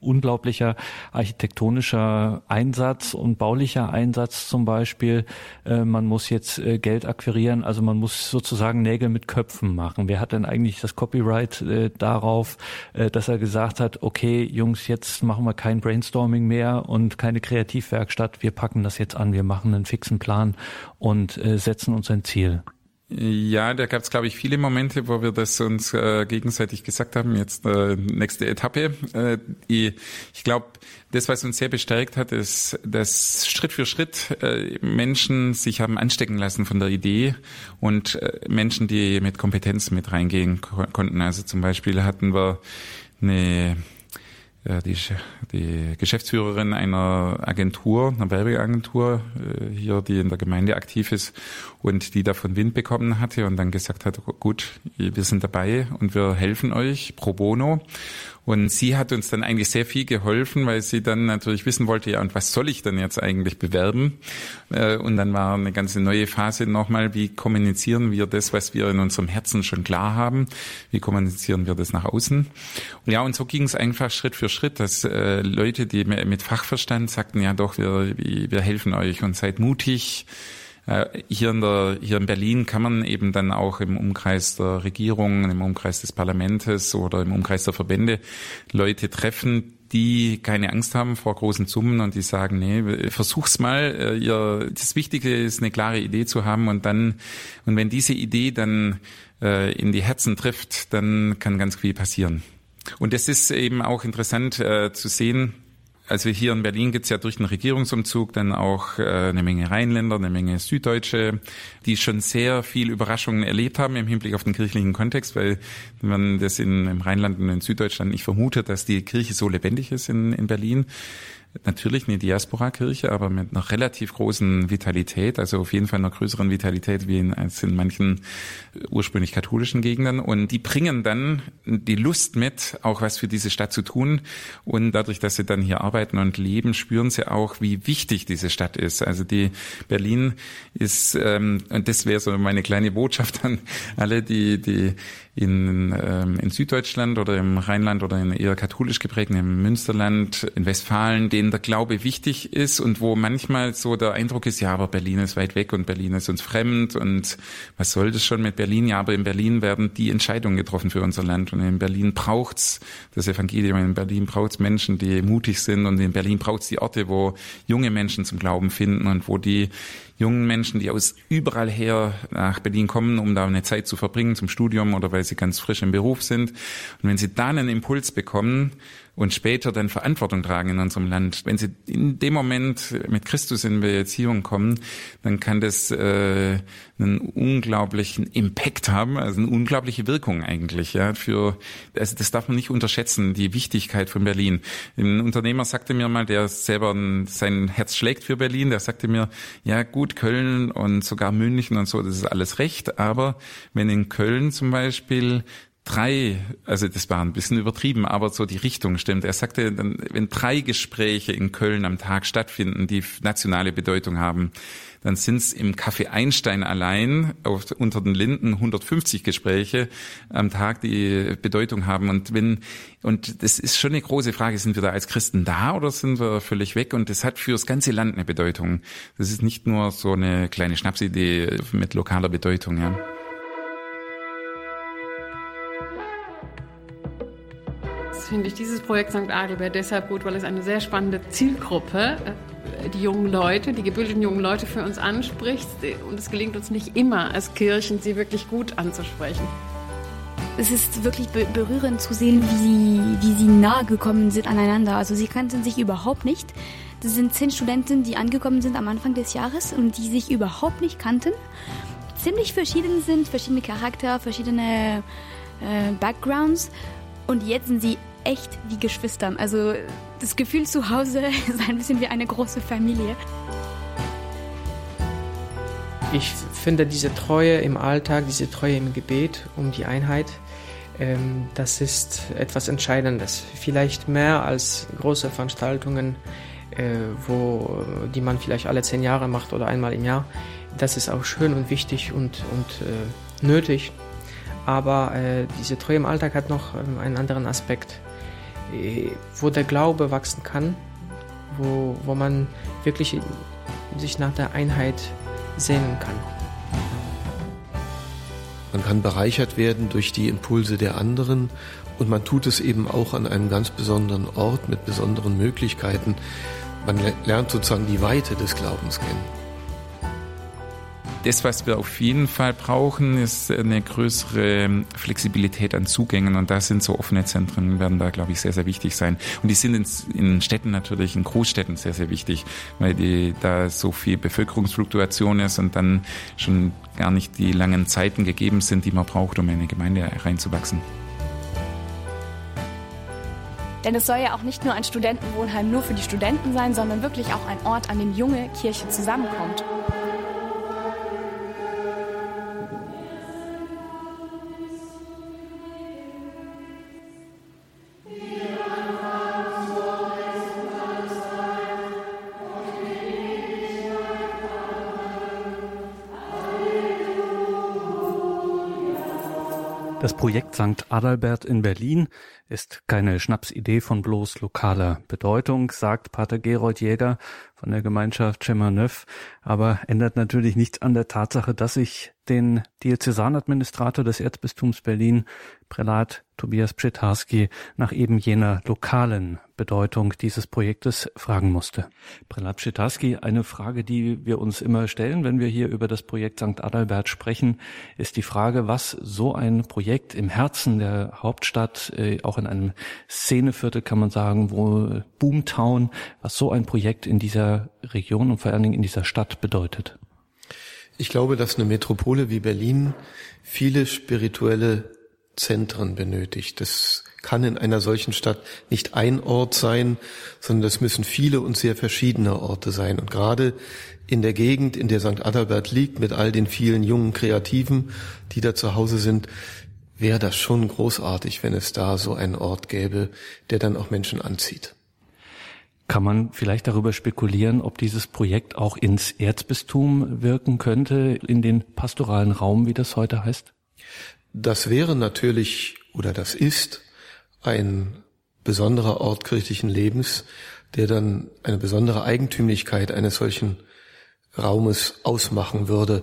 unglaublicher architektonischer Einsatz und baulicher Einsatz zum Beispiel. Äh, man muss jetzt äh, Geld akquirieren, also man muss sozusagen Nägel mit Köpfen machen. Wer hat denn eigentlich das Copyright äh, darauf, dass er gesagt hat, okay, Jungs, jetzt machen wir kein Brainstorming mehr und keine Kreativwerkstatt, wir packen das jetzt an, wir machen einen fixen Plan und setzen uns ein Ziel. Ja, da gab es, glaube ich, viele Momente, wo wir das uns äh, gegenseitig gesagt haben. Jetzt äh, nächste Etappe. Äh, ich ich glaube, das, was uns sehr bestärkt hat, ist, dass Schritt für Schritt äh, Menschen sich haben anstecken lassen von der Idee und äh, Menschen, die mit Kompetenz mit reingehen ko konnten. Also zum Beispiel hatten wir eine die, die Geschäftsführerin einer Agentur, einer Werbeagentur äh, hier, die in der Gemeinde aktiv ist und die davon Wind bekommen hatte und dann gesagt hat, gut, wir sind dabei und wir helfen euch pro bono. Und sie hat uns dann eigentlich sehr viel geholfen, weil sie dann natürlich wissen wollte, ja, und was soll ich denn jetzt eigentlich bewerben? Äh, und dann war eine ganze neue Phase nochmal, wie kommunizieren wir das, was wir in unserem Herzen schon klar haben? Wie kommunizieren wir das nach außen? Ja, und so ging es einfach Schritt für Schritt, dass äh, Leute, die mit Fachverstand sagten, ja doch, wir, wir helfen euch und seid mutig. Äh, hier in, der, hier in Berlin kann man eben dann auch im Umkreis der Regierung, im Umkreis des Parlaments oder im Umkreis der Verbände Leute treffen, die keine Angst haben vor großen Summen und die sagen, nee, versuch's mal. Äh, ihr, das Wichtige ist, eine klare Idee zu haben und dann, und wenn diese Idee dann äh, in die Herzen trifft, dann kann ganz viel passieren. Und es ist eben auch interessant äh, zu sehen, Also hier in Berlin gibt's ja durch den Regierungsumzug dann auch äh, eine Menge Rheinländer, eine Menge Süddeutsche, die schon sehr viel Überraschungen erlebt haben im Hinblick auf den kirchlichen Kontext, weil man das in, im Rheinland und in Süddeutschland nicht vermutet, dass die Kirche so lebendig ist in, in Berlin natürlich eine Diaspora-Kirche, aber mit einer relativ großen Vitalität, also auf jeden Fall einer größeren Vitalität wie in, als in manchen ursprünglich katholischen Gegenden. Und die bringen dann die Lust mit, auch was für diese Stadt zu tun. Und dadurch, dass sie dann hier arbeiten und leben, spüren sie auch, wie wichtig diese Stadt ist. Also die Berlin ist, ähm, und das wäre so meine kleine Botschaft an alle, die, die in, ähm, in Süddeutschland oder im Rheinland oder in eher katholisch geprägten, im Münsterland, in Westfalen, denen der Glaube wichtig ist und wo manchmal so der Eindruck ist, ja, aber Berlin ist weit weg und Berlin ist uns fremd und was soll das schon mit Berlin? Ja, aber in Berlin werden die Entscheidungen getroffen für unser Land und in Berlin braucht's das Evangelium, in Berlin braucht's Menschen, die mutig sind und in Berlin braucht's die Orte, wo junge Menschen zum Glauben finden und wo die jungen Menschen, die aus überall her nach Berlin kommen, um da eine Zeit zu verbringen zum Studium oder weil sie ganz frisch im Beruf sind. Und wenn sie da einen Impuls bekommen, und später dann Verantwortung tragen in unserem Land. Wenn sie in dem Moment mit Christus in Beziehung kommen, dann kann das äh, einen unglaublichen Impact haben, also eine unglaubliche Wirkung eigentlich. Ja, für also das darf man nicht unterschätzen, die Wichtigkeit von Berlin. Ein Unternehmer sagte mir mal, der selber sein Herz schlägt für Berlin, der sagte mir, ja gut, Köln und sogar München und so, das ist alles recht, aber wenn in Köln zum Beispiel drei, also das war ein bisschen übertrieben, aber so die Richtung stimmt. Er sagte, wenn drei Gespräche in Köln am Tag stattfinden, die nationale Bedeutung haben, dann sind es im Café Einstein allein auf, unter den Linden 150 Gespräche am Tag, die Bedeutung haben. Und wenn und das ist schon eine große Frage: Sind wir da als Christen da oder sind wir völlig weg? Und das hat für das ganze Land eine Bedeutung. Das ist nicht nur so eine kleine Schnapsidee mit lokaler Bedeutung. Ja. Finde ich dieses Projekt St. Adelbert deshalb gut, weil es eine sehr spannende Zielgruppe, äh, die jungen Leute, die gebildeten jungen Leute für uns anspricht. Und es gelingt uns nicht immer als Kirchen, sie wirklich gut anzusprechen. Es ist wirklich berührend zu sehen, wie sie, wie sie nahe gekommen sind aneinander. Also sie kannten sich überhaupt nicht. Das sind zehn Studenten, die angekommen sind am Anfang des Jahres und die sich überhaupt nicht kannten. Ziemlich verschieden sind, verschiedene Charakter, verschiedene äh, Backgrounds. Und jetzt sind sie echt wie Geschwistern. Also das Gefühl zu Hause [laughs] ist ein bisschen wie eine große Familie. Ich finde diese Treue im Alltag, diese Treue im Gebet um die Einheit, ähm, das ist etwas Entscheidendes. Vielleicht mehr als große Veranstaltungen, äh, wo, die man vielleicht alle zehn Jahre macht oder einmal im Jahr. Das ist auch schön und wichtig und, und äh, nötig. Aber äh, diese Treue im Alltag hat noch ähm, einen anderen Aspekt. Äh, wo der Glaube wachsen kann, wo, wo man wirklich sich nach der Einheit sehnen kann. Man kann bereichert werden durch die Impulse der anderen und man tut es eben auch an einem ganz besonderen Ort mit besonderen Möglichkeiten. Man lernt sozusagen die Weite des Glaubens kennen. Das, was wir auf jeden Fall brauchen, ist eine größere Flexibilität an Zugängen und da sind so offene Zentren, werden da, glaube ich, sehr, sehr wichtig sein. Und die sind in, Städten natürlich, in Großstädten sehr, sehr wichtig, weil die, da so viel Bevölkerungsfluktuation ist und dann schon gar nicht die langen Zeiten gegeben sind, die man braucht, um in eine Gemeinde reinzuwachsen. Denn es soll ja auch nicht nur ein Studentenwohnheim nur für die Studenten sein, sondern wirklich auch ein Ort, an dem junge Kirche zusammenkommt. Das Projekt St. Adalbert in Berlin ist keine Schnapsidee von bloß lokaler Bedeutung, sagt Pater Gerold Jäger von der Gemeinschaft Chemin Neuf, aber ändert natürlich nichts an der Tatsache, dass sich den Diözesanadministrator des Erzbistums Berlin, Prälat Tobias Pschetarski, nach eben jener lokalen Bedeutung dieses Projektes fragen musste. Prälat Pschetarski, eine Frage, die wir uns immer stellen, wenn wir hier über das Projekt St. Adalbert sprechen, ist die Frage, was so ein Projekt im Herzen der Hauptstadt, äh, auch in einem Szeneviertel kann man sagen, wo Boomtown, was so ein Projekt in dieser Region und vor allen Dingen in dieser Stadt bedeutet. Ich glaube, dass eine Metropole wie Berlin viele spirituelle Zentren benötigt. Das kann in einer solchen Stadt nicht ein Ort sein, sondern das müssen viele und sehr verschiedene Orte sein. Und gerade in der Gegend, in der St. Adalbert liegt, mit all den vielen jungen Kreativen, die da zu Hause sind, wäre das schon großartig, wenn es da so einen Ort gäbe, der dann auch Menschen anzieht. Kann man vielleicht darüber spekulieren, ob dieses Projekt auch ins Erzbistum wirken könnte, in den pastoralen Raum, wie das heute heißt? Das wäre natürlich oder das ist ein besonderer Ort kirchlichen Lebens, der dann eine besondere Eigentümlichkeit eines solchen Raumes ausmachen würde.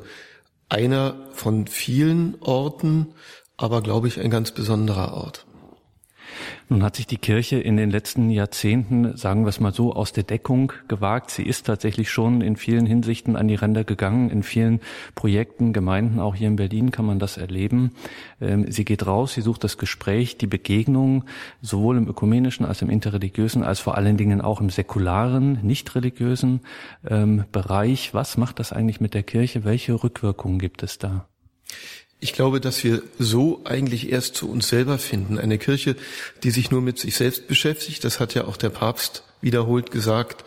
Einer von vielen Orten, aber glaube ich ein ganz besonderer Ort. Nun hat sich die Kirche in den letzten Jahrzehnten, sagen wir es mal so, aus der Deckung gewagt. Sie ist tatsächlich schon in vielen Hinsichten an die Ränder gegangen. In vielen Projekten, Gemeinden, auch hier in Berlin kann man das erleben. Ähm, sie geht raus, sie sucht das Gespräch, die Begegnung, sowohl im ökumenischen als im interreligiösen, als vor allen Dingen auch im säkularen, nicht religiösen ähm, Bereich. Was macht das eigentlich mit der Kirche? Welche Rückwirkungen gibt es da? Ich glaube, dass wir so eigentlich erst zu uns selber finden. Eine Kirche, die sich nur mit sich selbst beschäftigt, das hat ja auch der Papst wiederholt gesagt,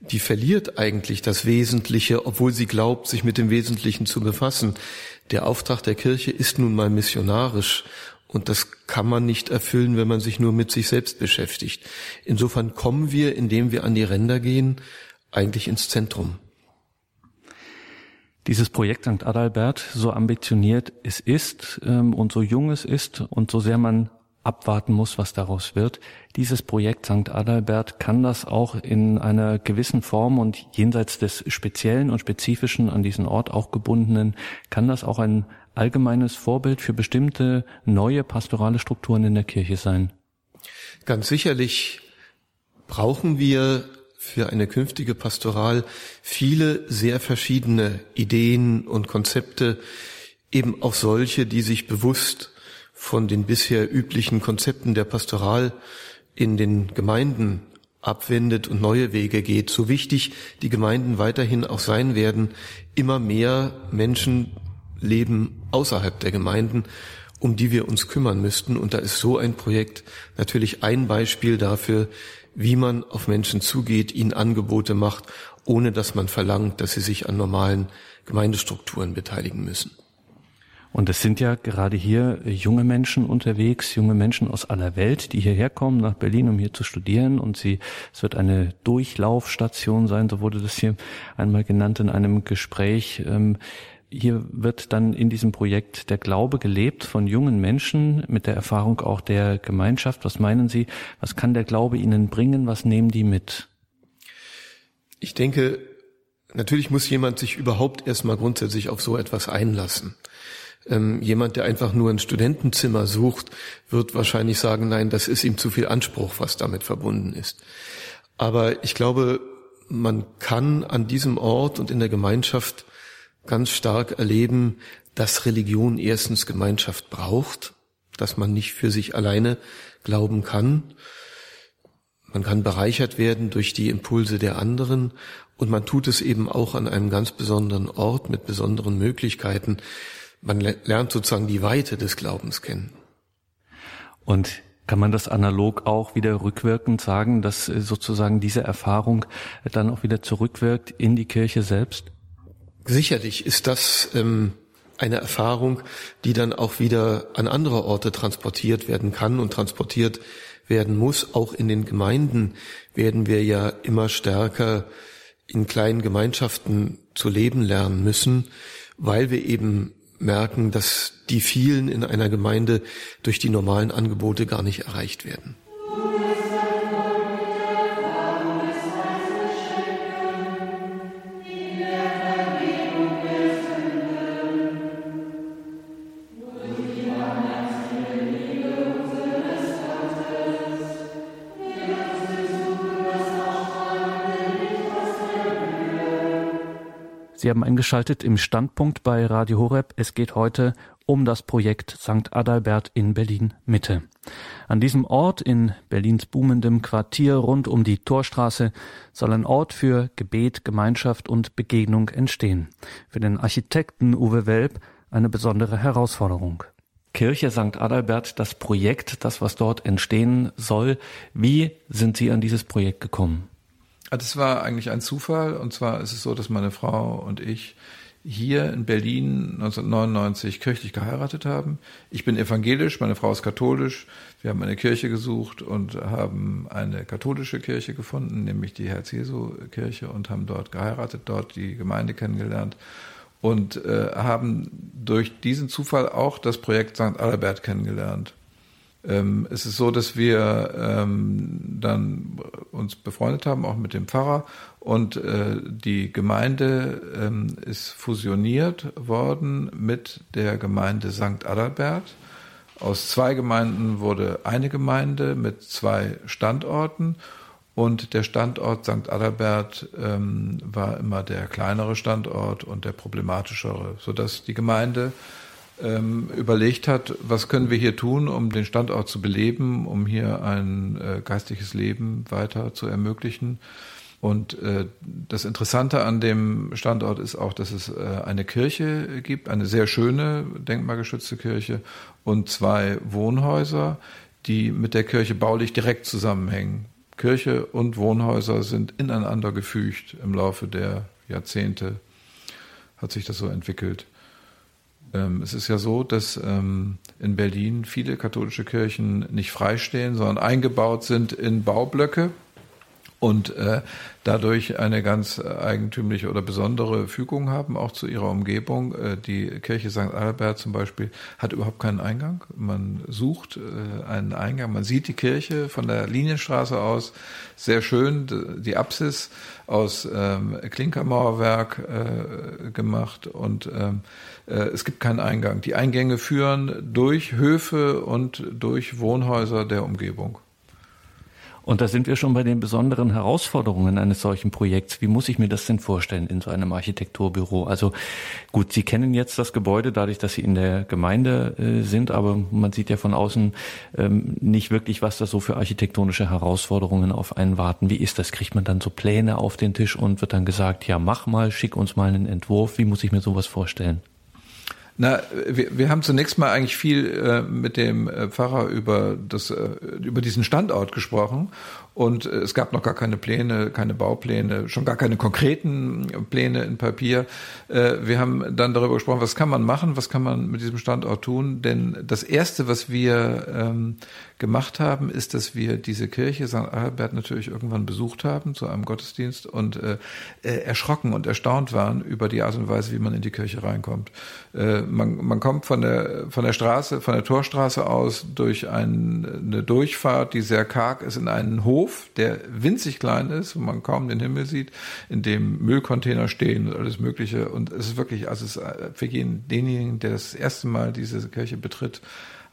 die verliert eigentlich das Wesentliche, obwohl sie glaubt, sich mit dem Wesentlichen zu befassen. Der Auftrag der Kirche ist nun mal missionarisch und das kann man nicht erfüllen, wenn man sich nur mit sich selbst beschäftigt. Insofern kommen wir, indem wir an die Ränder gehen, eigentlich ins Zentrum. Dieses Projekt St. Adalbert, so ambitioniert es ist ähm, und so jung es ist und so sehr man abwarten muss, was daraus wird. Dieses Projekt St. Adalbert kann das auch in einer gewissen Form und jenseits des Speziellen und Spezifischen an diesen Ort auch gebundenen, kann das auch ein allgemeines Vorbild für bestimmte neue pastorale Strukturen in der Kirche sein. Ganz sicherlich brauchen wir für eine künftige Pastoral viele sehr verschiedene Ideen und Konzepte, eben auch solche, die sich bewusst von den bisher üblichen Konzepten der Pastoral in den Gemeinden abwendet und neue Wege geht. So wichtig die Gemeinden weiterhin auch sein werden, immer mehr Menschen leben außerhalb der Gemeinden, um die wir uns kümmern müssten. Und da ist so ein Projekt natürlich ein Beispiel dafür, wie man auf Menschen zugeht, ihnen Angebote macht, ohne dass man verlangt, dass sie sich an normalen Gemeindestrukturen beteiligen müssen. Und es sind ja gerade hier junge Menschen unterwegs, junge Menschen aus aller Welt, die hierher kommen nach Berlin, um hier zu studieren. Und sie, es wird eine Durchlaufstation sein, so wurde das hier einmal genannt in einem Gespräch. Ähm, hier wird dann in diesem Projekt der Glaube gelebt von jungen Menschen mit der Erfahrung auch der Gemeinschaft. Was meinen Sie? Was kann der Glaube Ihnen bringen? Was nehmen die mit? Ich denke, natürlich muss jemand sich überhaupt erstmal grundsätzlich auf so etwas einlassen. Ähm, jemand, der einfach nur ein Studentenzimmer sucht, wird wahrscheinlich sagen, nein, das ist ihm zu viel Anspruch, was damit verbunden ist. Aber ich glaube, man kann an diesem Ort und in der Gemeinschaft ganz stark erleben, dass Religion erstens Gemeinschaft braucht, dass man nicht für sich alleine glauben kann. Man kann bereichert werden durch die Impulse der anderen und man tut es eben auch an einem ganz besonderen Ort mit besonderen Möglichkeiten. Man lernt sozusagen die Weite des Glaubens kennen. Und kann man das analog auch wieder rückwirkend sagen, dass äh, sozusagen diese Erfahrung dann auch wieder zurückwirkt in die Kirche selbst? Sicherlich ist das ähm, eine Erfahrung, die dann auch wieder an andere Orte transportiert werden kann und transportiert werden muss. Auch in den Gemeinden werden wir ja immer stärker in kleinen Gemeinschaften zu leben lernen müssen, weil wir eben merken, dass die vielen in einer Gemeinde durch die normalen Angebote gar nicht erreicht werden. Sie haben eingeschaltet im Standpunkt bei Radio Horeb. Es geht heute um das Projekt St. Adalbert in Berlin Mitte. An diesem Ort in Berlins boomendem Quartier rund um die Torstraße soll ein Ort für Gebet, Gemeinschaft und Begegnung entstehen. Für den Architekten Uwe Welp eine besondere Herausforderung. Kirche St. Adalbert, das Projekt, das was dort entstehen soll. Wie sind Sie an dieses Projekt gekommen? Das war eigentlich ein Zufall. Und zwar ist es so, dass meine Frau und ich hier in Berlin 1999 kirchlich geheiratet haben. Ich bin evangelisch, meine Frau ist katholisch. Wir haben eine Kirche gesucht und haben eine katholische Kirche gefunden, nämlich die Herz-Jesu-Kirche und haben dort geheiratet, dort die Gemeinde kennengelernt und äh, haben durch diesen Zufall auch das Projekt St. Albert kennengelernt. Ähm, es ist so, dass wir ähm, dann uns befreundet haben, auch mit dem Pfarrer, und äh, die Gemeinde ähm, ist fusioniert worden mit der Gemeinde St. Adalbert. Aus zwei Gemeinden wurde eine Gemeinde mit zwei Standorten und der Standort St. Adalbert ähm, war immer der kleinere Standort und der problematischere, sodass die Gemeinde ähm, überlegt hat, was können wir hier tun, um den Standort zu beleben, um hier ein äh, geistliches Leben weiter zu ermöglichen. Und äh, das Interessante an dem Standort ist auch, dass es äh, eine Kirche gibt, eine sehr schöne, denkmalgeschützte Kirche und zwei Wohnhäuser, die mit der Kirche baulich direkt zusammenhängen. Kirche und Wohnhäuser sind ineinander gefügt im Laufe der Jahrzehnte, hat sich das so entwickelt. Ähm, es ist ja so, dass ähm, in Berlin viele katholische Kirchen nicht freistehen, sondern eingebaut sind in Baublöcke und äh, dadurch eine ganz eigentümliche oder besondere Fügung haben, auch zu ihrer Umgebung. Äh, die Kirche St. Albert zum Beispiel hat überhaupt keinen Eingang. Man sucht äh, einen Eingang. Man sieht die Kirche von der Linienstraße aus sehr schön, die Apsis aus ähm, Klinkermauerwerk äh, gemacht und ähm, äh, es gibt keinen Eingang. Die Eingänge führen durch Höfe und durch Wohnhäuser der Umgebung. Und da sind wir schon bei den besonderen Herausforderungen eines solchen Projekts. Wie muss ich mir das denn vorstellen in so einem Architekturbüro? Also gut, Sie kennen jetzt das Gebäude dadurch, dass Sie in der Gemeinde äh, sind, aber man sieht ja von außen ähm, nicht wirklich, was da so für architektonische Herausforderungen auf einen warten. Wie ist das? Kriegt man dann so Pläne auf den Tisch und wird dann gesagt, ja, mach mal, schick uns mal einen Entwurf. Wie muss ich mir sowas vorstellen? Na, wir, wir haben zunächst mal eigentlich viel äh, mit dem äh, Pfarrer über das äh, über diesen Standort gesprochen und äh, es gab noch gar keine Pläne, keine Baupläne, schon gar keine konkreten Pläne in Papier. Äh, wir haben dann darüber gesprochen, was kann man machen, was kann man mit diesem Standort tun. Denn das Erste, was wir ähm, gemacht haben, ist, dass wir diese Kirche St. Albert natürlich irgendwann besucht haben zu einem Gottesdienst und äh, äh, erschrocken und erstaunt waren über die Art und Weise, wie man in die Kirche reinkommt. Äh, man, man kommt von der, von der Straße, von der Torstraße aus durch ein, eine Durchfahrt, die sehr karg ist, in einen Hof der winzig klein ist, wo man kaum den Himmel sieht, in dem Müllcontainer stehen und alles Mögliche. Und es ist wirklich, also es ist für jeden, denjenigen, der das erste Mal diese Kirche betritt,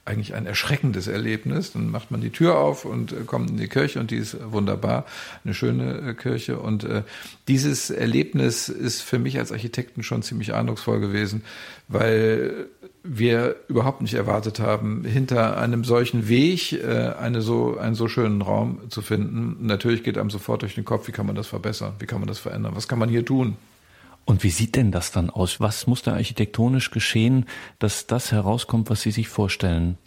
eigentlich ein erschreckendes Erlebnis. Dann macht man die Tür auf und äh, kommt in die Kirche und die ist wunderbar, eine schöne äh, Kirche. Und äh, dieses Erlebnis ist für mich als Architekten schon ziemlich eindrucksvoll gewesen, weil wir überhaupt nicht erwartet haben, hinter einem solchen Weg eine so, einen so schönen Raum zu finden. Natürlich geht einem sofort durch den Kopf, wie kann man das verbessern, wie kann man das verändern, was kann man hier tun. Und wie sieht denn das dann aus? Was muss da architektonisch geschehen, dass das herauskommt, was Sie sich vorstellen?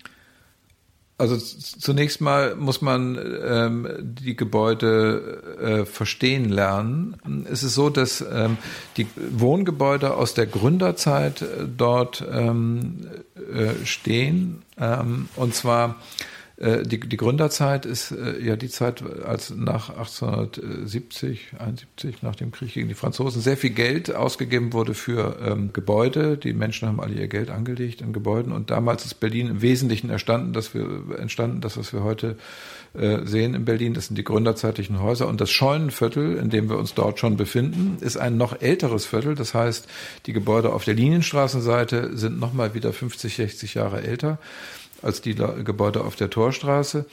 Also zunächst mal muss man ähm, die Gebäude äh, verstehen lernen. Es ist so, dass ähm, die Wohngebäude aus der Gründerzeit äh, dort ähm, äh, stehen. Ähm, und zwar die, die Gründerzeit ist äh, ja die Zeit, als nach 1870, 71, nach dem Krieg gegen die Franzosen, sehr viel Geld ausgegeben wurde für ähm, Gebäude. Die Menschen haben alle ihr Geld angelegt in Gebäuden und damals ist Berlin im Wesentlichen entstanden, dass wir entstanden, das, was wir heute äh, sehen in Berlin. Das sind die gründerzeitlichen Häuser. Und das Scheunenviertel, in dem wir uns dort schon befinden, ist ein noch älteres Viertel. Das heißt, die Gebäude auf der Linienstraßenseite sind noch mal wieder 50, 60 Jahre älter als die Gebäude auf der Torstraße.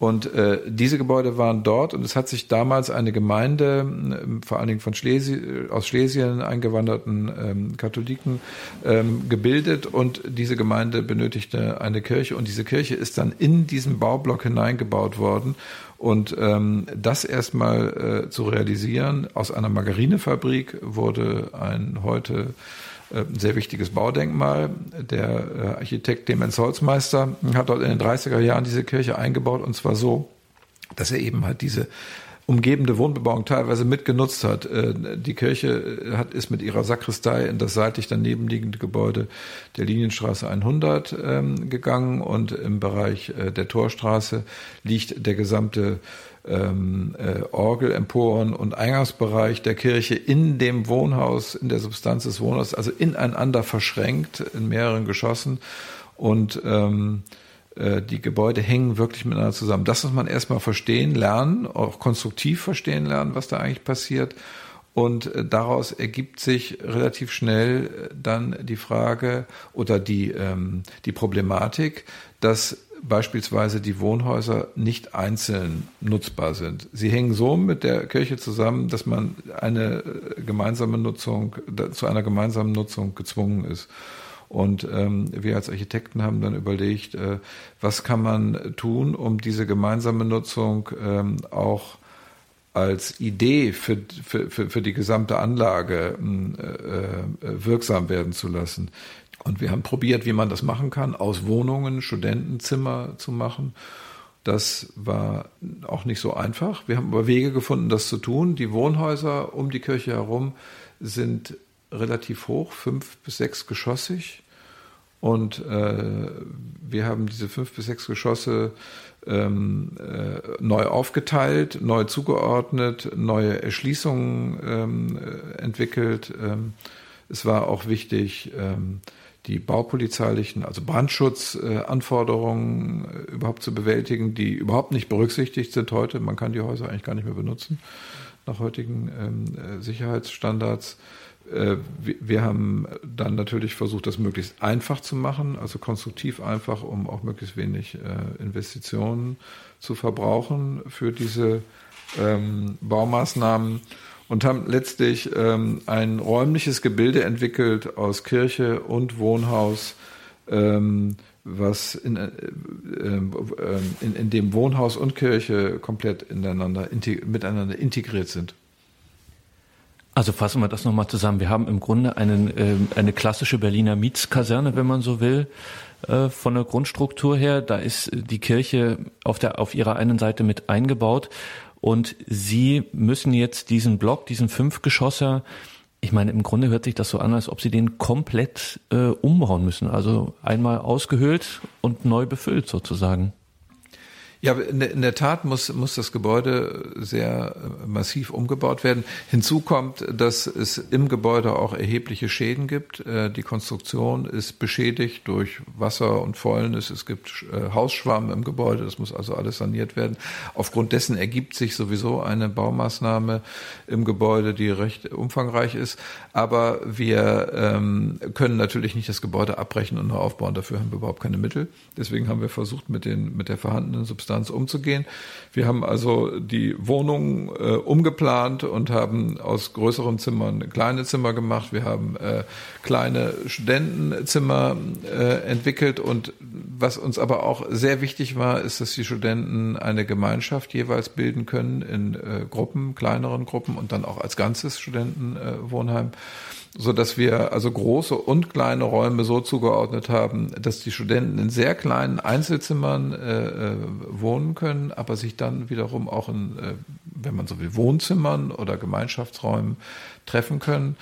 Und äh, diese Gebäude waren dort und es hat sich damals eine Gemeinde, äh, vor allen Dingen von Schlesi aus Schlesien eingewanderten ähm, Katholiken, ähm, gebildet und diese Gemeinde benötigte eine Kirche und diese Kirche ist dann in diesen Baublock hineingebaut worden. Und ähm, das erstmal äh, zu realisieren, aus einer Margarinefabrik wurde ein heute äh, ein sehr wichtiges Baudenkmal. Der äh, Architekt Clemens Holzmeister hat dort in den 30er Jahren diese Kirche eingebaut und zwar so, dass er eben halt diese umgebende Wohnbebauung teilweise mitgenutzt hat. Äh, die Kirche hat, ist mit ihrer Sakristei in das seitlich daneben liegende Gebäude der Linienstraße 100 ähm, gegangen und im Bereich der Torstraße liegt der gesamte ähm, äh, Orgelemporen und Eingangsbereich der Kirche in dem Wohnhaus, in der Substanz des Wohnhauses, also ineinander verschränkt in mehreren Geschossen und ähm, äh, die Gebäude hängen wirklich miteinander zusammen. Das muss man erstmal verstehen, lernen, auch konstruktiv verstehen lernen, was da eigentlich passiert. Und äh, daraus ergibt sich relativ schnell äh, dann die Frage oder die, ähm, die Problematik, dass beispielsweise die Wohnhäuser nicht einzeln nutzbar sind. Sie hängen so mit der Kirche zusammen, dass man eine äh, gemeinsame Nutzung, zu einer gemeinsamen Nutzung gezwungen ist. Und ähm, wir als Architekten haben dann überlegt, äh, was kann man tun, um diese gemeinsame Nutzung ähm, auch als Idee für, für, für, für die gesamte Anlage äh, äh, wirksam werden zu lassen. Und wir haben probiert, wie man das machen kann, aus Wohnungen Studentenzimmer zu machen. Das war auch nicht so einfach. Wir haben aber Wege gefunden, das zu tun. Die Wohnhäuser um die Kirche herum sind relativ hoch, fünf bis sechs geschossig. Und äh, wir haben diese fünf bis sechs Geschosse ähm, äh, neu aufgeteilt, neu zugeordnet, neue Erschließungen ähm, äh, entwickelt. Ähm, es war auch wichtig, ähm, die baupolizeilichen, also Brandschutzanforderungen äh, überhaupt zu bewältigen, die überhaupt nicht berücksichtigt sind heute. Man kann die Häuser eigentlich gar nicht mehr benutzen nach heutigen ähm, äh, Sicherheitsstandards. Äh, wir, haben dann natürlich versucht, das möglichst einfach zu machen, also konstruktiv einfach, um auch möglichst wenig Investitionen zu verbrauchen für diese ähm, Baumaßnahmen und haben letztlich ähm, ein räumliches Gebilde entwickelt aus Kirche und Wohnhaus, ähm, was in, äh, äh, in, in dem Wohnhaus und Kirche komplett ineinander, miteinander integriert sind. Also fassen wir das nochmal zusammen. Wir haben im Grunde einen, äh, eine klassische Berliner Mietskaserne, wenn man so will, äh, von der Grundstruktur her. Da ist die Kirche auf, der, auf ihrer einen Seite mit eingebaut und Sie müssen jetzt diesen Block, diesen Fünfgeschosser, ich meine, im Grunde hört sich das so an, als ob Sie den komplett äh, umbauen müssen. Also einmal ausgehöhlt und neu befüllt sozusagen. Ja, in der Tat muss, muss das Gebäude sehr äh, massiv umgebaut werden. Hinzu kommt, dass es im Gebäude auch erhebliche Schäden gibt. Äh, die Konstruktion ist beschädigt durch Wasser und Fäulnis. Es gibt äh, Hausschwamm im Gebäude. Das muss also alles saniert werden. Aufgrund dessen ergibt sich sowieso eine Baumaßnahme im Gebäude, die recht umfangreich ist. Aber wir ähm, können natürlich nicht das Gebäude abbrechen und neu aufbauen. Dafür haben wir überhaupt keine Mittel. Deswegen haben wir versucht, mit den, mit der vorhandenen Substanz Substanz umzugehen. Wir haben also die Wohnung äh, umgeplant und haben aus größeren Zimmern kleine Zimmer gemacht. Wir haben äh, kleine Studentenzimmer äh, entwickelt und was uns aber auch sehr wichtig war, ist, dass die Studenten eine Gemeinschaft jeweils bilden können in äh, Gruppen, kleineren Gruppen und dann auch als ganzes Studentenwohnheim. So dass wir also große und kleine Räume so zugeordnet haben, dass die Studenten in sehr kleinen Einzelzimmern äh, äh, wohnen können, aber sich dann wiederum auch in, äh, wenn man so will, Wohnzimmern oder Gemeinschaftsräumen treffen können.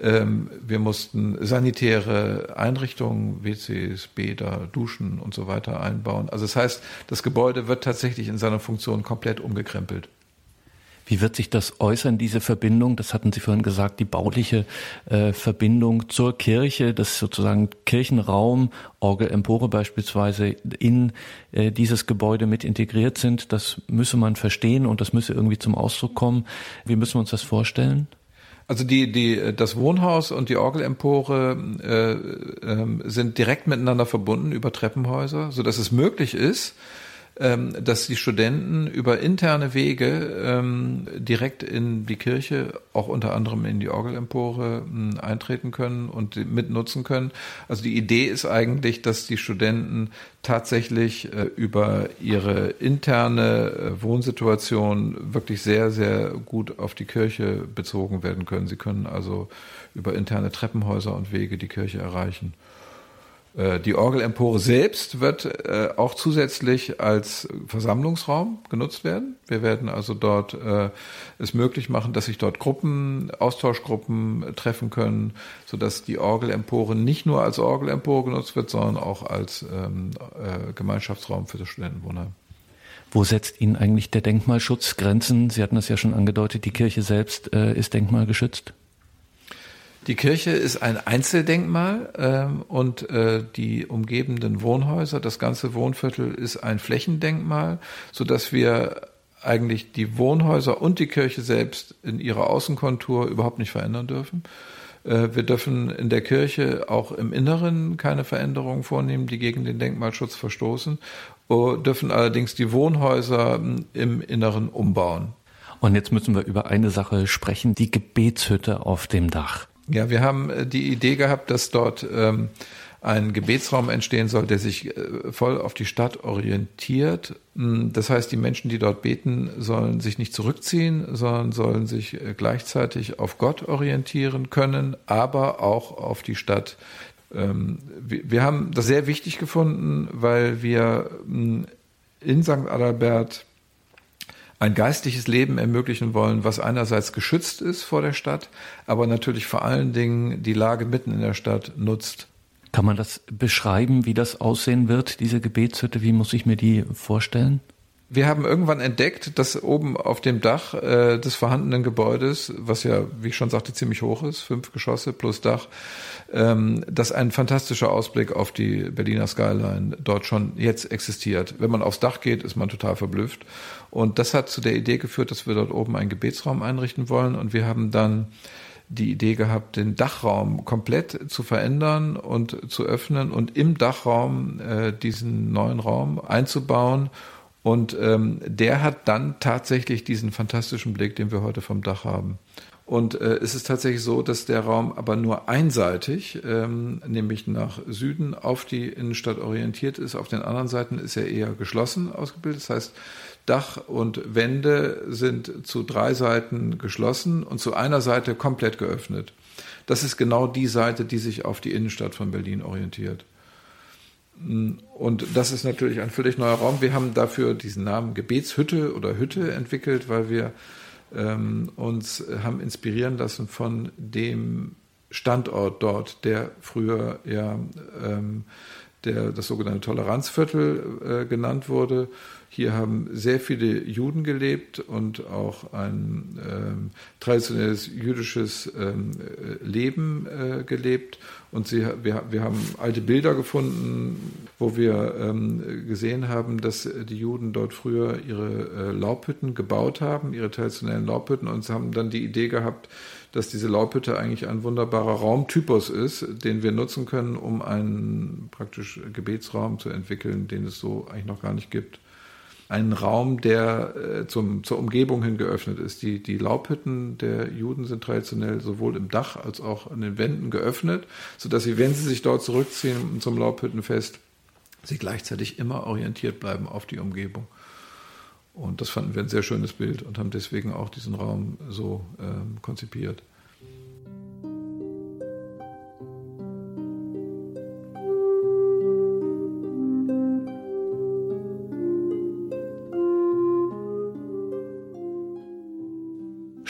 Ähm, wir mussten sanitäre Einrichtungen, WCs, Bäder, Duschen und so weiter einbauen. Also das heißt, das Gebäude wird tatsächlich in seiner Funktion komplett umgekrempelt. Wie wird sich das äußern, diese Verbindung? Das hatten Sie vorhin gesagt, die bauliche äh, Verbindung zur Kirche, dass sozusagen Kirchenraum, Orgelempore beispielsweise in äh, dieses Gebäude mit integriert sind. Das müsse man verstehen und das müsse irgendwie zum Ausdruck kommen. Wie müssen wir uns das vorstellen? Also die, die, das Wohnhaus und die Orgelempore äh, äh, sind direkt miteinander verbunden über Treppenhäuser, so dass es möglich ist, ähm, dass die Studenten über interne Wege ähm, direkt in die Kirche, auch unter anderem in die Orgelempore, ähm, eintreten können und mitnutzen können. Also die Idee ist eigentlich, dass die Studenten tatsächlich äh, über ihre interne äh, Wohnsituation wirklich sehr, sehr gut auf die Kirche bezogen werden können. Sie können also über interne Treppenhäuser und Wege die Kirche erreichen. Äh, die Orgelempore selbst wird äh, auch zusätzlich als Versammlungsraum genutzt werden. Wir werden also dort äh, es möglich machen, dass sich dort Gruppen, Austauschgruppen treffen können, sodass die Orgelempore nicht nur als Orgelempore genutzt wird, sondern auch als ähm, Gemeinschaftsraum für das Studentenwohnheim. Wo setzt Ihnen eigentlich der Denkmalschutz Grenzen? Sie hatten das ja schon angedeutet, die Kirche selbst ist denkmalgeschützt. Die Kirche ist ein Einzeldenkmal ähm, und äh, die umgebenden Wohnhäuser, das ganze Wohnviertel ist ein Flächendenkmal, so dass wir eigentlich die Wohnhäuser und die Kirche selbst in ihrer Außenkontur überhaupt nicht verändern dürfen. Äh, wir dürfen in der Kirche auch im Inneren keine Veränderungen vornehmen, die gegen den Denkmalschutz verstoßen, uh, dürfen allerdings die Wohnhäuser hm, im Inneren umbauen. Und jetzt müssen wir über eine Sache sprechen, die Gebetshütte auf dem Dach. Ja, wir haben äh, die Idee gehabt, dass dort ähm, ein Gebetsraum entstehen soll, der sich äh, voll auf die Stadt orientiert. Hm, das heißt, die Menschen, die dort beten, sollen sich nicht zurückziehen, sondern sollen sich äh, gleichzeitig auf Gott orientieren können, aber auch auf die Stadt. Ähm, wir haben das sehr wichtig gefunden, weil wir hm, in St. Adalbert ein geistliches Leben ermöglichen wollen, was einerseits geschützt ist vor der Stadt, aber natürlich vor allen Dingen die Lage mitten in der Stadt nutzt. Kann man das beschreiben, wie das aussehen wird, diese Gebetshütte? Wie muss ich mir die vorstellen? Wir haben irgendwann entdeckt, dass oben auf dem Dach äh, des vorhandenen Gebäudes, was ja, wie ich schon sagte, ziemlich hoch ist, fünf Geschosse plus Dach, ähm, dass ein fantastischer Ausblick auf die Berliner Skyline dort schon jetzt existiert. Wenn man aufs Dach geht, ist man total verblüfft. Und das hat zu der Idee geführt, dass wir dort oben einen Gebetsraum einrichten wollen. Und wir haben dann die Idee gehabt, den Dachraum komplett zu verändern und zu öffnen und im Dachraum äh, diesen neuen Raum einzubauen. Und ähm, der hat dann tatsächlich diesen fantastischen Blick, den wir heute vom Dach haben. Und äh, es ist tatsächlich so, dass der Raum aber nur einseitig, ähm, nämlich nach Süden auf die Innenstadt orientiert ist. Auf den anderen Seiten ist er eher geschlossen ausgebildet. Das heißt, Dach und Wände sind zu drei Seiten geschlossen und zu einer Seite komplett geöffnet. Das ist genau die Seite, die sich auf die Innenstadt von Berlin orientiert. Und das ist natürlich ein völlig neuer Raum. Wir haben dafür diesen Namen Gebetshütte oder Hütte entwickelt, weil wir ähm, uns haben inspirieren lassen von dem Standort dort, der früher ja ähm, der, das sogenannte Toleranzviertel äh, genannt wurde. Hier haben sehr viele Juden gelebt und auch ein ähm, traditionelles jüdisches ähm, äh, Leben äh, gelebt. Und sie, wir, wir haben alte Bilder gefunden, wo wir ähm, gesehen haben, dass die Juden dort früher ihre äh, Laubhütten gebaut haben, ihre traditionellen Laubhütten, und sie haben dann die Idee gehabt, dass diese Laubhütte eigentlich ein wunderbarer Raumtypus ist, den wir nutzen können, um einen praktisch Gebetsraum zu entwickeln, den es so eigentlich noch gar nicht gibt einen Raum, der äh, zum, zur Umgebung hin geöffnet ist. Die, die Laubhütten der Juden sind traditionell sowohl im Dach als auch an den Wänden geöffnet, sodass sie, wenn sie sich dort zurückziehen zum Laubhüttenfest, sie gleichzeitig immer orientiert bleiben auf die Umgebung. Und das fanden wir ein sehr schönes Bild und haben deswegen auch diesen Raum so ähm, konzipiert.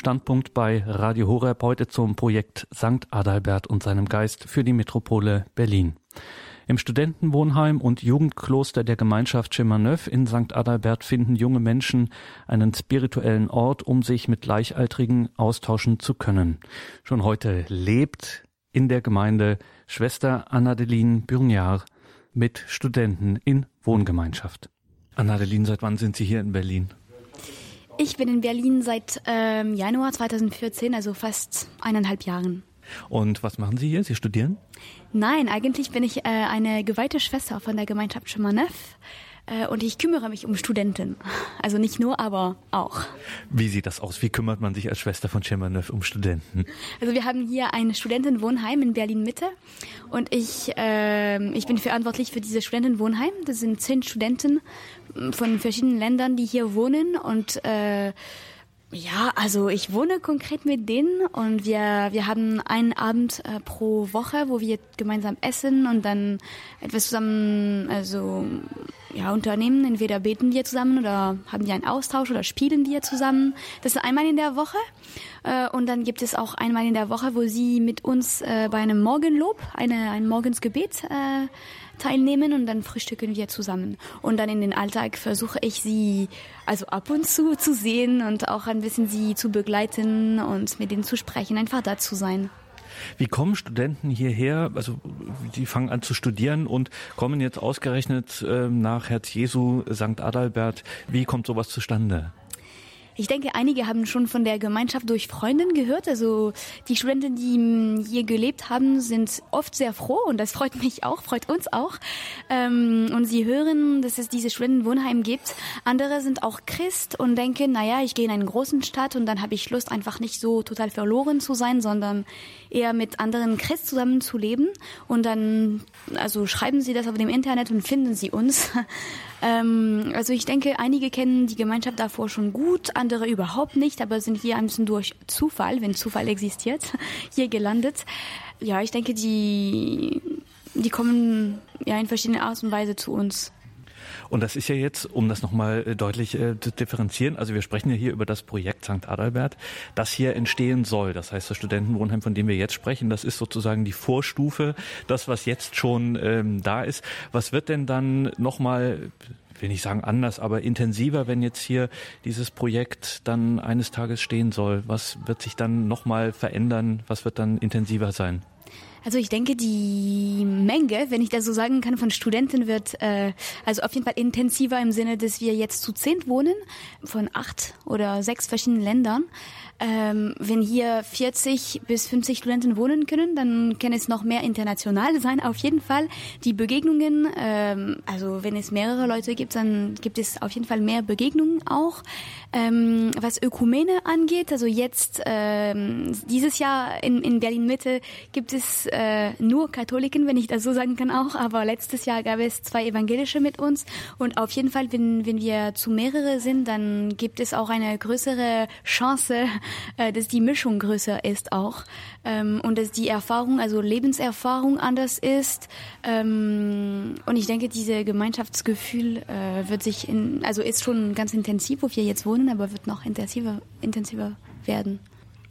Standpunkt bei Radio Horeb heute zum Projekt St. Adalbert und seinem Geist für die Metropole Berlin. Im Studentenwohnheim und Jugendkloster der Gemeinschaft Chemanöv in St. Adalbert finden junge Menschen einen spirituellen Ort, um sich mit Gleichaltrigen austauschen zu können. Schon heute lebt in der Gemeinde Schwester Annadeline Bürniar mit Studenten in Wohngemeinschaft. Annadeline, seit wann sind Sie hier in Berlin? Ich bin in Berlin seit ähm, Januar 2014, also fast eineinhalb Jahren. Und was machen Sie hier? Sie studieren? Nein, eigentlich bin ich äh, eine geweihte Schwester von der Gemeinschaft Schumannev. Äh, und ich kümmere mich um Studenten. Also nicht nur, aber auch. Wie sieht das aus? Wie kümmert man sich als Schwester von Chemanöv um Studenten? Also wir haben hier ein Studentenwohnheim in Berlin Mitte und ich, äh, ich bin verantwortlich für dieses Studentenwohnheim. Das sind zehn Studenten von verschiedenen Ländern, die hier wohnen und äh, ja, also ich wohne konkret mit denen und wir, wir haben einen Abend äh, pro Woche, wo wir gemeinsam essen und dann etwas zusammen, also ja, unternehmen. Entweder beten wir zusammen oder haben wir einen Austausch oder spielen wir zusammen. Das ist einmal in der Woche. Äh, und dann gibt es auch einmal in der Woche, wo sie mit uns äh, bei einem Morgenlob, eine, ein Morgensgebet äh, teilnehmen und dann frühstücken wir zusammen. Und dann in den Alltag versuche ich sie also ab und zu zu sehen und auch ein bisschen sie zu begleiten und mit ihnen zu sprechen, einfach da zu sein. Wie kommen Studenten hierher? Also die fangen an zu studieren und kommen jetzt ausgerechnet äh, nach Herz Jesu St. Adalbert. Wie kommt sowas zustande? Ich denke, einige haben schon von der Gemeinschaft durch Freundinnen gehört. Also die Studenten, die hier gelebt haben, sind oft sehr froh und das freut mich auch, freut uns auch. Ähm, und sie hören, dass es diese Studentenwohnheim gibt. Andere sind auch Christ und denken, naja, ich gehe in einen großen Stadt und dann habe ich Lust, einfach nicht so total verloren zu sein, sondern eher mit anderen Christ zusammen zu leben. Und dann, also schreiben sie das auf dem Internet und finden sie uns. [laughs] Ähm, also ich denke, einige kennen die Gemeinschaft davor schon gut, andere überhaupt nicht, aber sind hier ein bisschen durch Zufall, wenn Zufall existiert, [laughs] hier gelandet. Ja, ich denke, die, die kommen ja in verschiedenen Art und Weise zu uns. Und das ist ja jetzt, um das nochmal äh, deutlich äh, zu differenzieren, also wir sprechen ja hier über das Projekt St. Adalbert, das hier entstehen soll. Das heißt, das Studentenwohnheim, von dem wir jetzt sprechen, das ist sozusagen die Vorstufe, das, was jetzt schon ähm, da ist. Was wird denn dann nochmal will nicht sagen anders, aber intensiver, wenn jetzt hier dieses Projekt dann eines Tages stehen soll? Was wird sich dann nochmal verändern? Was wird dann intensiver sein? Also ich denke, die Menge, wenn ich das so sagen kann, von Studenten wird äh, also auf jeden Fall intensiver im Sinne, dass wir jetzt zu zehn wohnen von acht oder sechs verschiedenen Ländern. Ähm, wenn hier 40 bis 50 Studenten wohnen können, dann kann es noch mehr international sein. Auf jeden Fall die Begegnungen, ähm, also wenn es mehrere Leute gibt, dann gibt es auf jeden Fall mehr Begegnungen auch. Ähm, was Ökumene angeht, also jetzt ähm, dieses Jahr in, in Berlin Mitte gibt es äh, nur Katholiken, wenn ich das so sagen kann auch, aber letztes Jahr gab es zwei Evangelische mit uns und auf jeden Fall, wenn, wenn wir zu mehrere sind, dann gibt es auch eine größere Chance, äh, dass die Mischung größer ist auch ähm, und dass die Erfahrung, also Lebenserfahrung anders ist. Ähm, und ich denke, diese Gemeinschaftsgefühl äh, wird sich in, also ist schon ganz intensiv, wo wir jetzt wohnen, aber wird noch intensiver, intensiver werden.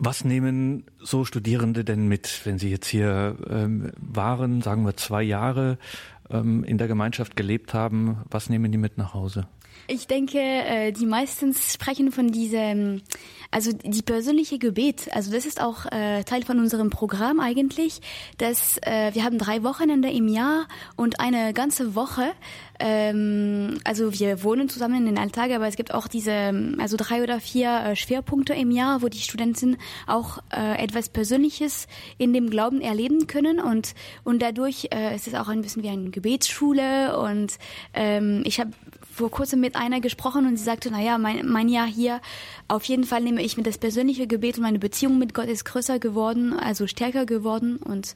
Was nehmen so Studierende denn mit, wenn sie jetzt hier ähm, waren, sagen wir zwei Jahre ähm, in der Gemeinschaft gelebt haben? Was nehmen die mit nach Hause? Ich denke, äh, die meisten sprechen von diesem, also die persönliche Gebet. Also das ist auch äh, Teil von unserem Programm eigentlich, dass äh, wir haben drei Wochenende im Jahr und eine ganze Woche. Ähm, also wir wohnen zusammen in den Alltag, aber es gibt auch diese, also drei oder vier Schwerpunkte im Jahr, wo die Studenten auch etwas Persönliches in dem Glauben erleben können und und dadurch ist es auch ein bisschen wie eine Gebetsschule und ähm, ich habe vor kurzem mit einer gesprochen und sie sagte, naja, mein, mein Jahr hier, auf jeden Fall nehme ich mir das persönliche Gebet und meine Beziehung mit Gott ist größer geworden, also stärker geworden und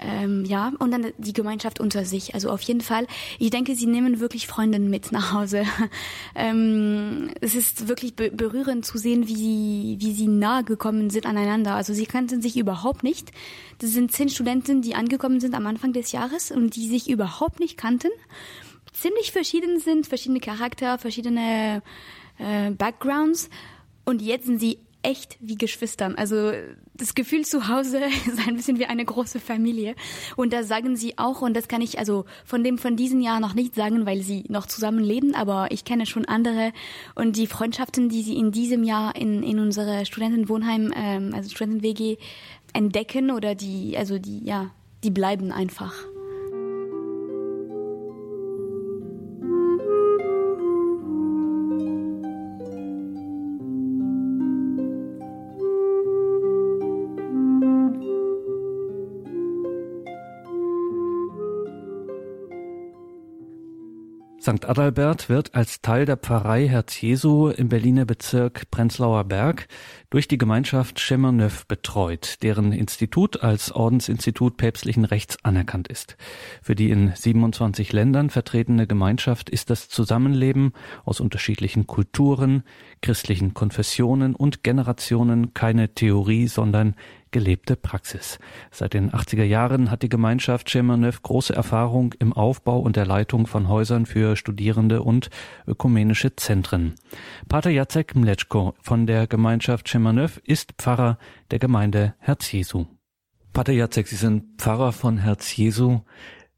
ähm, ja, und dann die Gemeinschaft unter sich. Also auf jeden Fall, ich denke, sie nehmen wirklich Freundinnen mit nach Hause. [laughs] ähm, es ist wirklich be berührend zu sehen, wie sie, wie sie nahe gekommen sind aneinander. Also sie kannten sich überhaupt nicht. Das sind zehn Studenten, die angekommen sind am Anfang des Jahres und die sich überhaupt nicht kannten ziemlich verschieden sind, verschiedene Charakter, verschiedene äh, Backgrounds. Und jetzt sind sie echt wie Geschwistern. Also das Gefühl zu Hause [laughs] ist ein bisschen wie eine große Familie. Und das sagen sie auch, und das kann ich also von dem von diesem Jahr noch nicht sagen, weil sie noch zusammen leben, aber ich kenne schon andere. Und die Freundschaften, die sie in diesem Jahr in, in unsere Studentenwohnheim, ähm, also Studenten-WG entdecken oder die, also die, ja, die bleiben einfach. St. Adalbert wird als Teil der Pfarrei Herz Jesu im Berliner Bezirk Prenzlauer Berg durch die Gemeinschaft Chemin-Neuf betreut, deren Institut als Ordensinstitut päpstlichen Rechts anerkannt ist. Für die in 27 Ländern vertretene Gemeinschaft ist das Zusammenleben aus unterschiedlichen Kulturen, christlichen Konfessionen und Generationen keine Theorie, sondern gelebte Praxis. Seit den 80er Jahren hat die Gemeinschaft Chemin-Neuf große Erfahrung im Aufbau und der Leitung von Häusern für Studierende und ökumenische Zentren. Pater Jacek Mleczko von der Gemeinschaft Chemin-Neuf ist Pfarrer der Gemeinde Herz Jesu. Pater Jacek, Sie sind Pfarrer von Herz Jesu.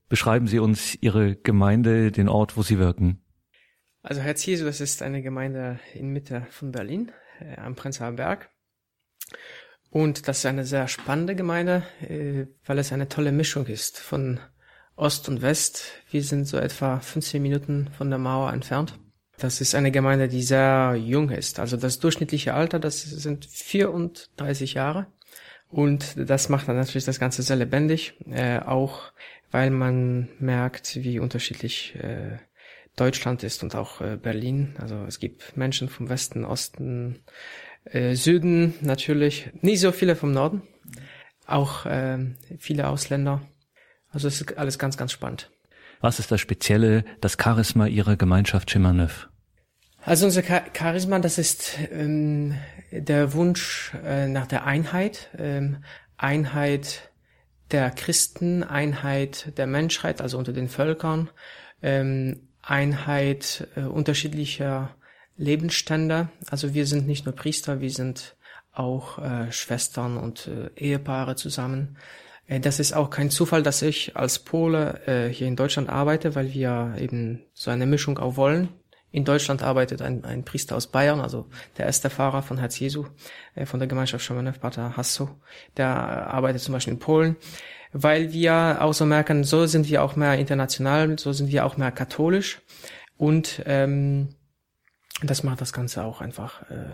Beschreiben Sie uns Ihre Gemeinde, den Ort, wo Sie wirken. Also Herz Jesu, das ist eine Gemeinde in Mitte von Berlin, äh, am Prenzlauer Berg. Und das ist eine sehr spannende Gemeinde, äh, weil es eine tolle Mischung ist von Ost und West. Wir sind so etwa 15 Minuten von der Mauer entfernt. Das ist eine Gemeinde, die sehr jung ist. Also das durchschnittliche Alter, das sind 34 Jahre. Und das macht dann natürlich das Ganze sehr lebendig, äh, auch weil man merkt, wie unterschiedlich äh, Deutschland ist und auch Berlin. Also es gibt Menschen vom Westen, Osten, äh, Süden natürlich, nicht so viele vom Norden, auch äh, viele Ausländer. Also es ist alles ganz, ganz spannend. Was ist das Spezielle, das Charisma Ihrer Gemeinschaft Schimanöv? Also unser Charisma, das ist ähm, der Wunsch äh, nach der Einheit, ähm, Einheit der Christen, Einheit der Menschheit, also unter den Völkern, ähm, Einheit äh, unterschiedlicher Lebensstände. Also wir sind nicht nur Priester, wir sind auch äh, Schwestern und äh, Ehepaare zusammen. Äh, das ist auch kein Zufall, dass ich als Pole äh, hier in Deutschland arbeite, weil wir eben so eine Mischung auch wollen. In Deutschland arbeitet ein, ein Priester aus Bayern, also der erste Fahrer von Herz Jesu, äh, von der Gemeinschaft Schamanov, Pater Hasso. Der arbeitet zum Beispiel in Polen, weil wir auch so merken, so sind wir auch mehr international, so sind wir auch mehr katholisch. Und ähm, das macht das Ganze auch einfach äh,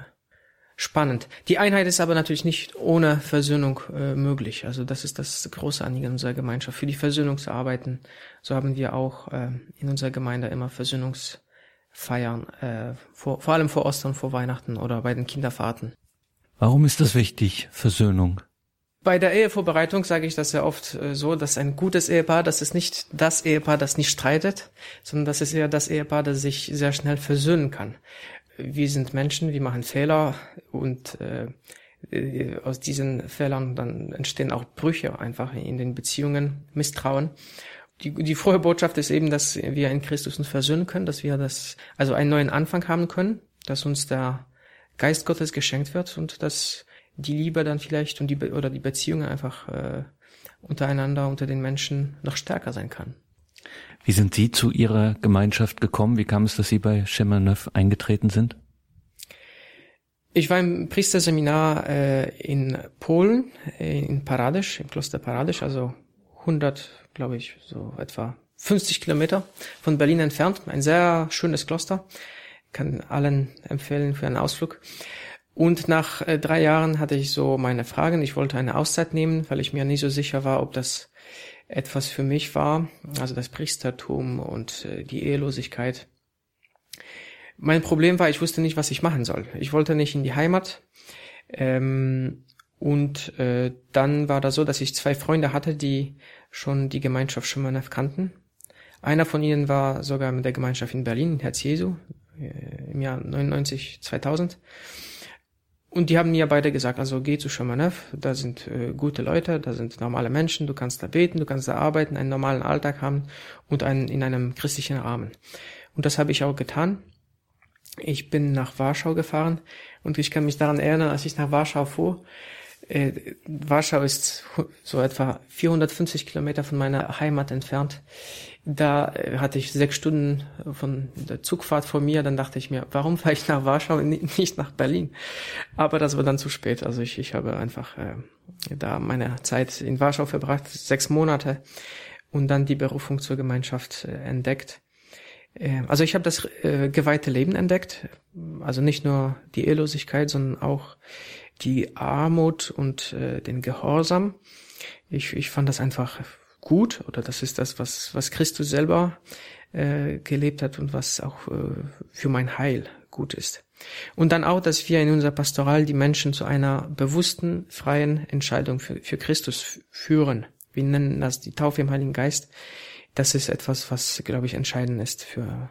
spannend. Die Einheit ist aber natürlich nicht ohne Versöhnung äh, möglich. Also das ist das große Anliegen unserer Gemeinschaft, für die Versöhnung zu arbeiten. So haben wir auch äh, in unserer Gemeinde immer Versöhnungsfeiern, äh, vor, vor allem vor Ostern, vor Weihnachten oder bei den Kinderfahrten. Warum ist das wichtig, Versöhnung? Bei der Ehevorbereitung sage ich das sehr oft äh, so, dass ein gutes Ehepaar, das ist nicht das Ehepaar, das nicht streitet, sondern das ist eher das Ehepaar, das sich sehr schnell versöhnen kann. Wir sind Menschen, wir machen Fehler und äh, äh aus diesen Fehlern dann entstehen auch Brüche einfach in den Beziehungen, Misstrauen. Die, die frohe Botschaft ist eben, dass wir in Christus uns versöhnen können, dass wir das, also einen neuen Anfang haben können, dass uns der Geist Gottes geschenkt wird und dass die Liebe dann vielleicht und die oder die Beziehung einfach äh, untereinander unter den Menschen noch stärker sein kann. Wie sind Sie zu Ihrer Gemeinschaft gekommen? Wie kam es, dass Sie bei Chemin eingetreten sind? Ich war im Priesterseminar äh, in Polen, in Paradisch, im Kloster Paradisch, also 100, glaube ich, so etwa 50 Kilometer von Berlin entfernt. Ein sehr schönes Kloster. Kann allen empfehlen für einen Ausflug. Und nach äh, drei Jahren hatte ich so meine Fragen. Ich wollte eine Auszeit nehmen, weil ich mir nicht so sicher war, ob das etwas für mich war. Also das Priestertum und äh, die Ehelosigkeit. Mein Problem war, ich wusste nicht, was ich machen soll. Ich wollte nicht in die Heimat. Ähm, und äh, dann war da so, dass ich zwei Freunde hatte, die schon die Gemeinschaft Schumann kannten. Einer von ihnen war sogar mit der Gemeinschaft in Berlin, Herz Jesu, äh, im Jahr 99, 2000. Und die haben mir beide gesagt, also geh zu Shamanev, da sind äh, gute Leute, da sind normale Menschen, du kannst da beten, du kannst da arbeiten, einen normalen Alltag haben und einen, in einem christlichen Rahmen. Und das habe ich auch getan. Ich bin nach Warschau gefahren und ich kann mich daran erinnern, als ich nach Warschau fuhr, äh, Warschau ist so etwa 450 Kilometer von meiner Heimat entfernt. Da äh, hatte ich sechs Stunden von der Zugfahrt vor mir. Dann dachte ich mir, warum fahre ich nach Warschau und nicht nach Berlin? Aber das war dann zu spät. Also ich, ich habe einfach äh, da meine Zeit in Warschau verbracht, sechs Monate, und dann die Berufung zur Gemeinschaft äh, entdeckt. Äh, also ich habe das äh, geweihte Leben entdeckt. Also nicht nur die Ehelosigkeit, sondern auch die Armut und äh, den Gehorsam. Ich, ich fand das einfach gut oder das ist das, was, was Christus selber äh, gelebt hat und was auch äh, für mein Heil gut ist. Und dann auch, dass wir in unserer Pastoral die Menschen zu einer bewussten, freien Entscheidung für, für Christus führen. Wir nennen das die Taufe im Heiligen Geist. Das ist etwas, was, glaube ich, entscheidend ist für,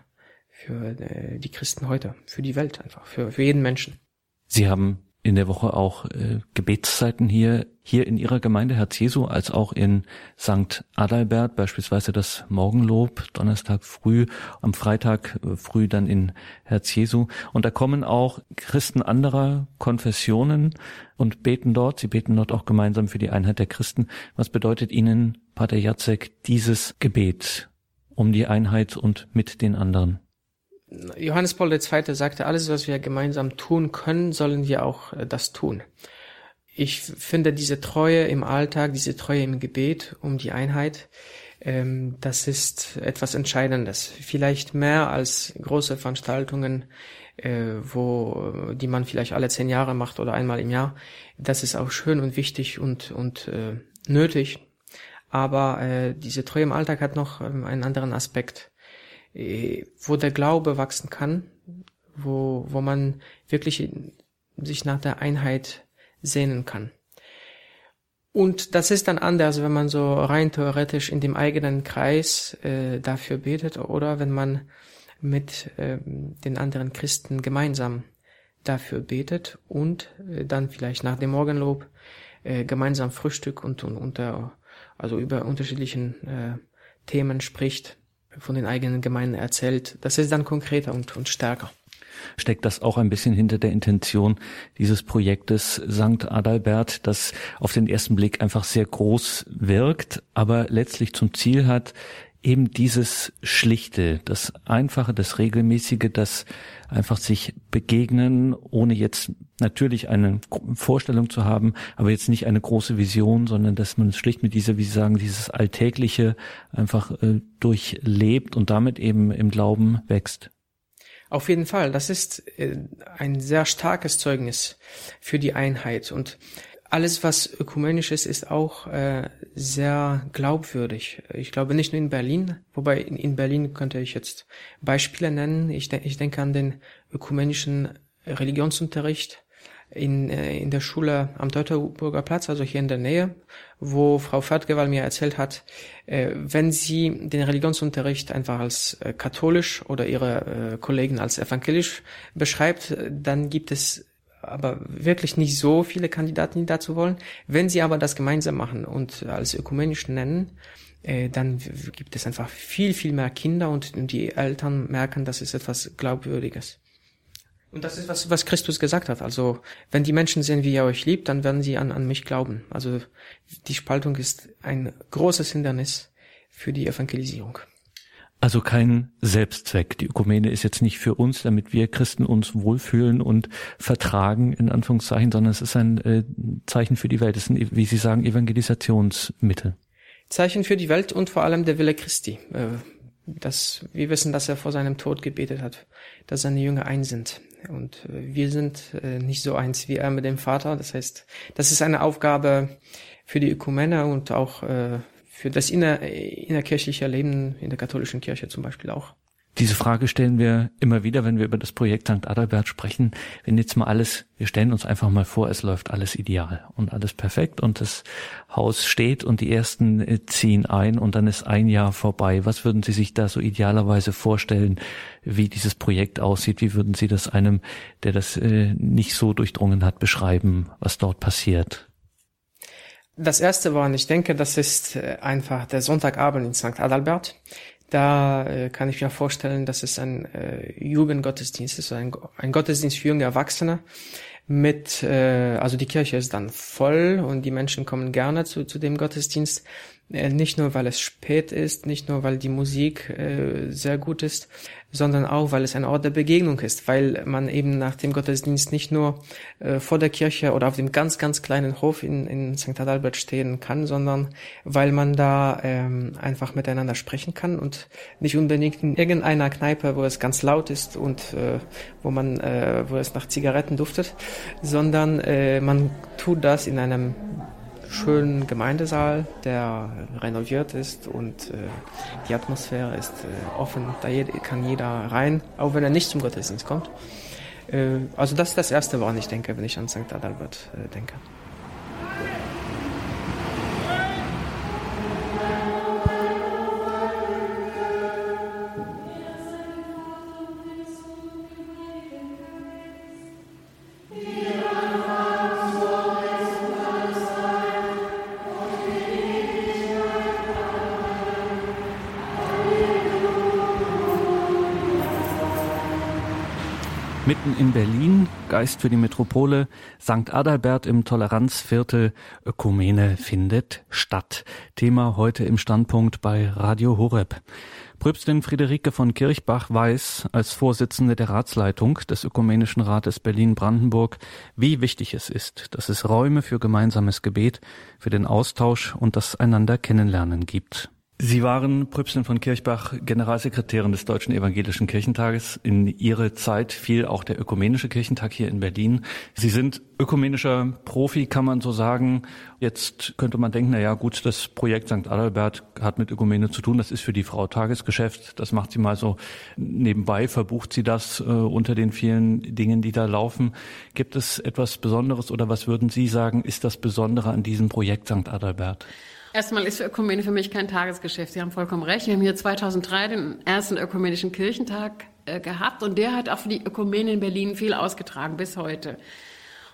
für äh, die Christen heute, für die Welt einfach, für, für jeden Menschen. Sie haben in der Woche auch äh, Gebetszeiten hier, hier in Ihrer Gemeinde Herz Jesu, als auch in St. Adalbert, beispielsweise das Morgenlob, Donnerstag früh, am Freitag äh, früh dann in Herz Jesu. Und da kommen auch Christen anderer Konfessionen und beten dort. Sie beten dort auch gemeinsam für die Einheit der Christen. Was bedeutet Ihnen, Pater Jacek, dieses Gebet um die Einheit und mit den anderen? Johannes Paul II. sagte, alles, was wir gemeinsam tun können, sollen wir auch äh, das tun. Ich finde diese Treue im Alltag, diese Treue im Gebet um die Einheit, ähm, das ist etwas Entscheidendes. Vielleicht mehr als große Veranstaltungen, äh, wo die man vielleicht alle zehn Jahre macht oder einmal im Jahr. Das ist auch schön und wichtig und und äh, nötig. Aber diese Treue im Alltag hat noch ähm, einen anderen Aspekt. Äh, wo der Glaube wachsen kann, wo, wo man wirklich sich nach der Einheit sehnen kann. Und das ist dann anders, wenn man so rein theoretisch in dem eigenen Kreis äh, dafür betet oder wenn man mit äh, den anderen Christen gemeinsam dafür betet und äh, dann vielleicht nach dem Morgenlob äh, gemeinsam Frühstück und, und unter also über unterschiedlichen äh, Themen spricht von den eigenen Gemeinden erzählt. Das ist dann konkreter und, und stärker. Steckt das auch ein bisschen hinter der Intention dieses Projektes St. Adalbert, das auf den ersten Blick einfach sehr groß wirkt, aber letztlich zum Ziel hat, eben dieses Schlichte, das Einfache, das Regelmäßige, das einfach sich begegnen, ohne jetzt natürlich eine Vorstellung zu haben, aber jetzt nicht eine große Vision, sondern dass man schlicht mit dieser, wie Sie sagen, dieses Alltägliche einfach äh, durchlebt und damit eben im Glauben wächst. Auf jeden Fall, das ist äh, ein sehr starkes Zeugnis für die Einheit und alles, was ökumenisch ist, ist auch äh, sehr glaubwürdig. Ich glaube nicht nur in Berlin, wobei in, in Berlin könnte ich jetzt Beispiele nennen. Ich, de ich denke an den ökumenischen Religionsunterricht in, äh, in der Schule am Teutoburger Platz, also hier in der Nähe, wo Frau Fertgewal mir erzählt hat, äh, wenn sie den Religionsunterricht einfach als äh, katholisch oder ihre äh, Kollegen als evangelisch beschreibt, dann gibt es aber wirklich nicht so viele Kandidaten, die dazu wollen. Wenn sie aber das gemeinsam machen und als ökumenisch nennen, äh, dann gibt es einfach viel, viel mehr Kinder und die Eltern merken, das ist etwas Glaubwürdiges. Und das ist was, was Christus gesagt hat. Also, wenn die Menschen sehen, wie er euch liebt, dann werden sie an, an mich glauben. Also, die Spaltung ist ein großes Hindernis für die Evangelisierung. Also kein Selbstzweck. Die Ökumene ist jetzt nicht für uns, damit wir Christen uns wohlfühlen und vertragen, in Anführungszeichen, sondern es ist ein äh, Zeichen für die Welt. Es ist ein, wie Sie sagen, Evangelisationsmittel. Zeichen für die Welt und vor allem der Wille Christi. Äh, das, wir wissen, dass er vor seinem Tod gebetet hat, dass seine Jünger eins sind. Und äh, wir sind äh, nicht so eins wie er mit dem Vater. Das heißt, das ist eine Aufgabe für die Ökumene und auch für das inner, innerkirchliche Leben in der katholischen Kirche zum Beispiel auch. Diese Frage stellen wir immer wieder, wenn wir über das Projekt St. Adalbert sprechen. Wenn jetzt mal alles, wir stellen uns einfach mal vor, es läuft alles ideal und alles perfekt und das Haus steht und die ersten äh, ziehen ein und dann ist ein Jahr vorbei. Was würden Sie sich da so idealerweise vorstellen, wie dieses Projekt aussieht? Wie würden Sie das einem, der das äh, nicht so durchdrungen hat, beschreiben, was dort passiert? Das erste war, ich denke, das ist äh, einfach der Sonntagabend in St. Adalbert. Da äh, kann ich mir vorstellen, dass es ein äh, Jugendgottesdienst ist, ein, ein Gottesdienst für junge Erwachsene mit, äh, also die Kirche ist dann voll und die Menschen kommen gerne zu, zu dem Gottesdienst. Äh, nicht nur, weil es spät ist, nicht nur, weil die Musik äh, sehr gut ist, sondern auch, weil es ein Ort der Begegnung ist, weil man eben nach dem Gottesdienst nicht nur äh, vor der Kirche oder auf dem ganz, ganz kleinen Hof in, in St. Adalbert stehen kann, sondern weil man da ähm, einfach miteinander sprechen kann und nicht unbedingt in irgendeiner Kneipe, wo es ganz laut ist und äh, wo man, äh, wo es nach Zigaretten duftet, sondern äh, man tut das in einem schönen Gemeindesaal, der renoviert ist und äh, die Atmosphäre ist äh, offen. Da kann jeder rein, auch wenn er nicht zum Gottesdienst kommt. Äh, also das ist das Erste, woran ich denke, wenn ich an St. Adalbert äh, denke. Geist für die Metropole, St. Adalbert im Toleranzviertel, Ökumene findet statt. Thema heute im Standpunkt bei Radio Horeb. Pröbstin Friederike von Kirchbach weiß als Vorsitzende der Ratsleitung des Ökumenischen Rates Berlin-Brandenburg, wie wichtig es ist, dass es Räume für gemeinsames Gebet, für den Austausch und das einander kennenlernen gibt. Sie waren Pröbstin von Kirchbach, Generalsekretärin des Deutschen Evangelischen Kirchentages. In Ihre Zeit fiel auch der Ökumenische Kirchentag hier in Berlin. Sie sind ökumenischer Profi, kann man so sagen. Jetzt könnte man denken, na ja, gut, das Projekt St. Adalbert hat mit Ökumene zu tun. Das ist für die Frau Tagesgeschäft. Das macht sie mal so nebenbei, verbucht sie das äh, unter den vielen Dingen, die da laufen. Gibt es etwas Besonderes oder was würden Sie sagen, ist das Besondere an diesem Projekt St. Adalbert? Erstmal ist Ökumene für mich kein Tagesgeschäft. Sie haben vollkommen recht. Wir haben hier 2003 den ersten Ökumenischen Kirchentag äh, gehabt und der hat auch für die Ökumene in Berlin viel ausgetragen bis heute.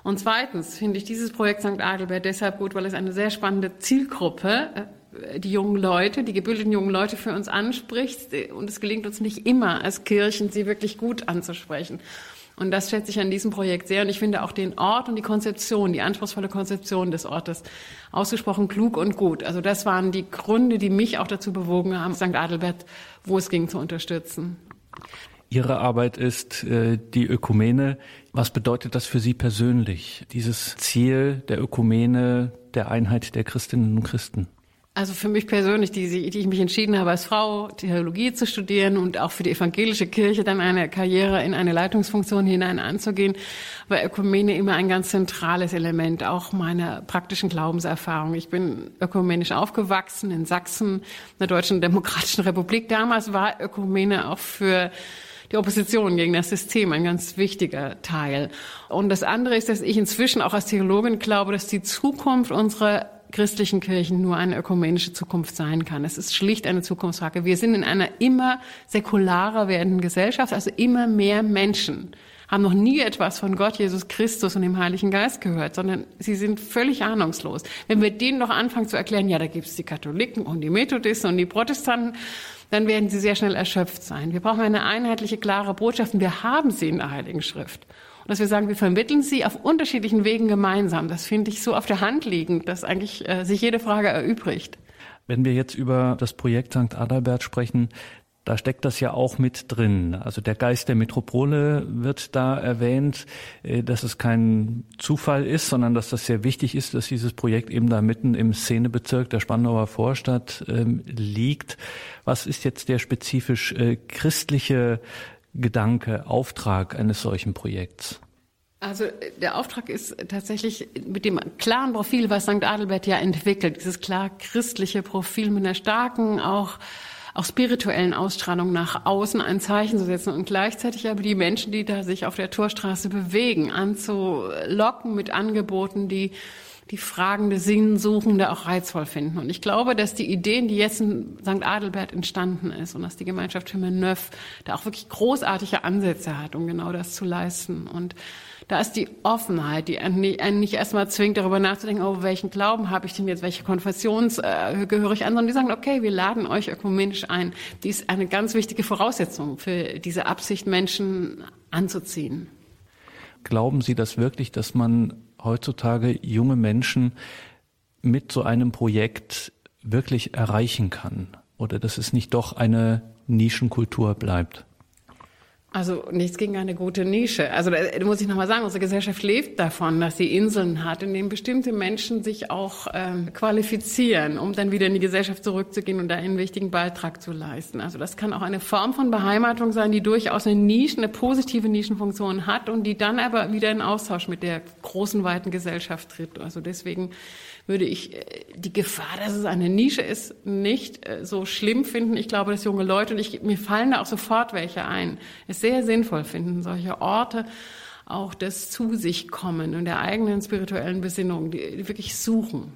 Und zweitens finde ich dieses Projekt St. Adelbert deshalb gut, weil es eine sehr spannende Zielgruppe, äh, die jungen Leute, die gebildeten jungen Leute für uns anspricht. Und es gelingt uns nicht immer als Kirchen, sie wirklich gut anzusprechen. Und das schätze ich an diesem Projekt sehr. Und ich finde auch den Ort und die Konzeption, die anspruchsvolle Konzeption des Ortes ausgesprochen klug und gut. Also das waren die Gründe, die mich auch dazu bewogen haben, St. Adelbert, wo es ging, zu unterstützen. Ihre Arbeit ist äh, die Ökumene. Was bedeutet das für Sie persönlich, dieses Ziel der Ökumene, der Einheit der Christinnen und Christen? Also für mich persönlich, die, die ich mich entschieden habe, als Frau Theologie zu studieren und auch für die evangelische Kirche dann eine Karriere in eine Leitungsfunktion hinein anzugehen, war Ökumene immer ein ganz zentrales Element, auch meiner praktischen Glaubenserfahrung. Ich bin ökumenisch aufgewachsen in Sachsen, der Deutschen Demokratischen Republik. Damals war Ökumene auch für die Opposition gegen das System ein ganz wichtiger Teil. Und das andere ist, dass ich inzwischen auch als Theologin glaube, dass die Zukunft unserer christlichen Kirchen nur eine ökumenische Zukunft sein kann. Es ist schlicht eine Zukunftsfrage. Wir sind in einer immer säkularer werdenden Gesellschaft, also immer mehr Menschen haben noch nie etwas von Gott, Jesus Christus und dem Heiligen Geist gehört, sondern sie sind völlig ahnungslos. Wenn wir denen noch anfangen zu erklären, ja, da gibt es die Katholiken und die Methodisten und die Protestanten, dann werden sie sehr schnell erschöpft sein. Wir brauchen eine einheitliche, klare Botschaft und wir haben sie in der Heiligen Schrift. Und dass wir sagen, wir vermitteln sie auf unterschiedlichen Wegen gemeinsam. Das finde ich so auf der Hand liegend, dass eigentlich äh, sich jede Frage erübrigt. Wenn wir jetzt über das Projekt St. Adalbert sprechen, da steckt das ja auch mit drin. Also der Geist der Metropole wird da erwähnt, äh, dass es kein Zufall ist, sondern dass das sehr wichtig ist, dass dieses Projekt eben da mitten im Szenebezirk der Spandauer Vorstadt ähm, liegt. Was ist jetzt der spezifisch äh, christliche Gedanke, Auftrag eines solchen Projekts? Also der Auftrag ist tatsächlich mit dem klaren Profil, was St. Adelbert ja entwickelt, dieses klar christliche Profil mit einer starken, auch, auch spirituellen Ausstrahlung nach außen ein Zeichen zu setzen und gleichzeitig aber die Menschen, die da sich auf der Torstraße bewegen, anzulocken mit Angeboten, die die fragende, sinnsuchende auch reizvoll finden. Und ich glaube, dass die Ideen, die jetzt in St. Adelbert entstanden ist und dass die Gemeinschaft Chemin Neuf da auch wirklich großartige Ansätze hat, um genau das zu leisten. Und da ist die Offenheit, die einen nicht erstmal zwingt, darüber nachzudenken, oh, welchen Glauben habe ich denn jetzt, welche Konfession äh, gehöre ich an, sondern die sagen, okay, wir laden euch ökumenisch ein. Die ist eine ganz wichtige Voraussetzung für diese Absicht, Menschen anzuziehen. Glauben Sie das wirklich, dass man heutzutage junge Menschen mit so einem Projekt wirklich erreichen kann oder dass es nicht doch eine Nischenkultur bleibt? Also nichts gegen eine gute Nische. Also da muss ich nochmal sagen, unsere Gesellschaft lebt davon, dass sie Inseln hat, in denen bestimmte Menschen sich auch ähm, qualifizieren, um dann wieder in die Gesellschaft zurückzugehen und da einen wichtigen Beitrag zu leisten. Also das kann auch eine Form von Beheimatung sein, die durchaus eine Nische, eine positive Nischenfunktion hat und die dann aber wieder in Austausch mit der großen, weiten Gesellschaft tritt. Also deswegen würde ich äh, die Gefahr, dass es eine Nische ist, nicht äh, so schlimm finden. Ich glaube, dass junge Leute, und ich, mir fallen da auch sofort welche ein, es sehr sinnvoll finden, solche Orte auch des Zu sich kommen und der eigenen spirituellen Besinnung, die wirklich suchen.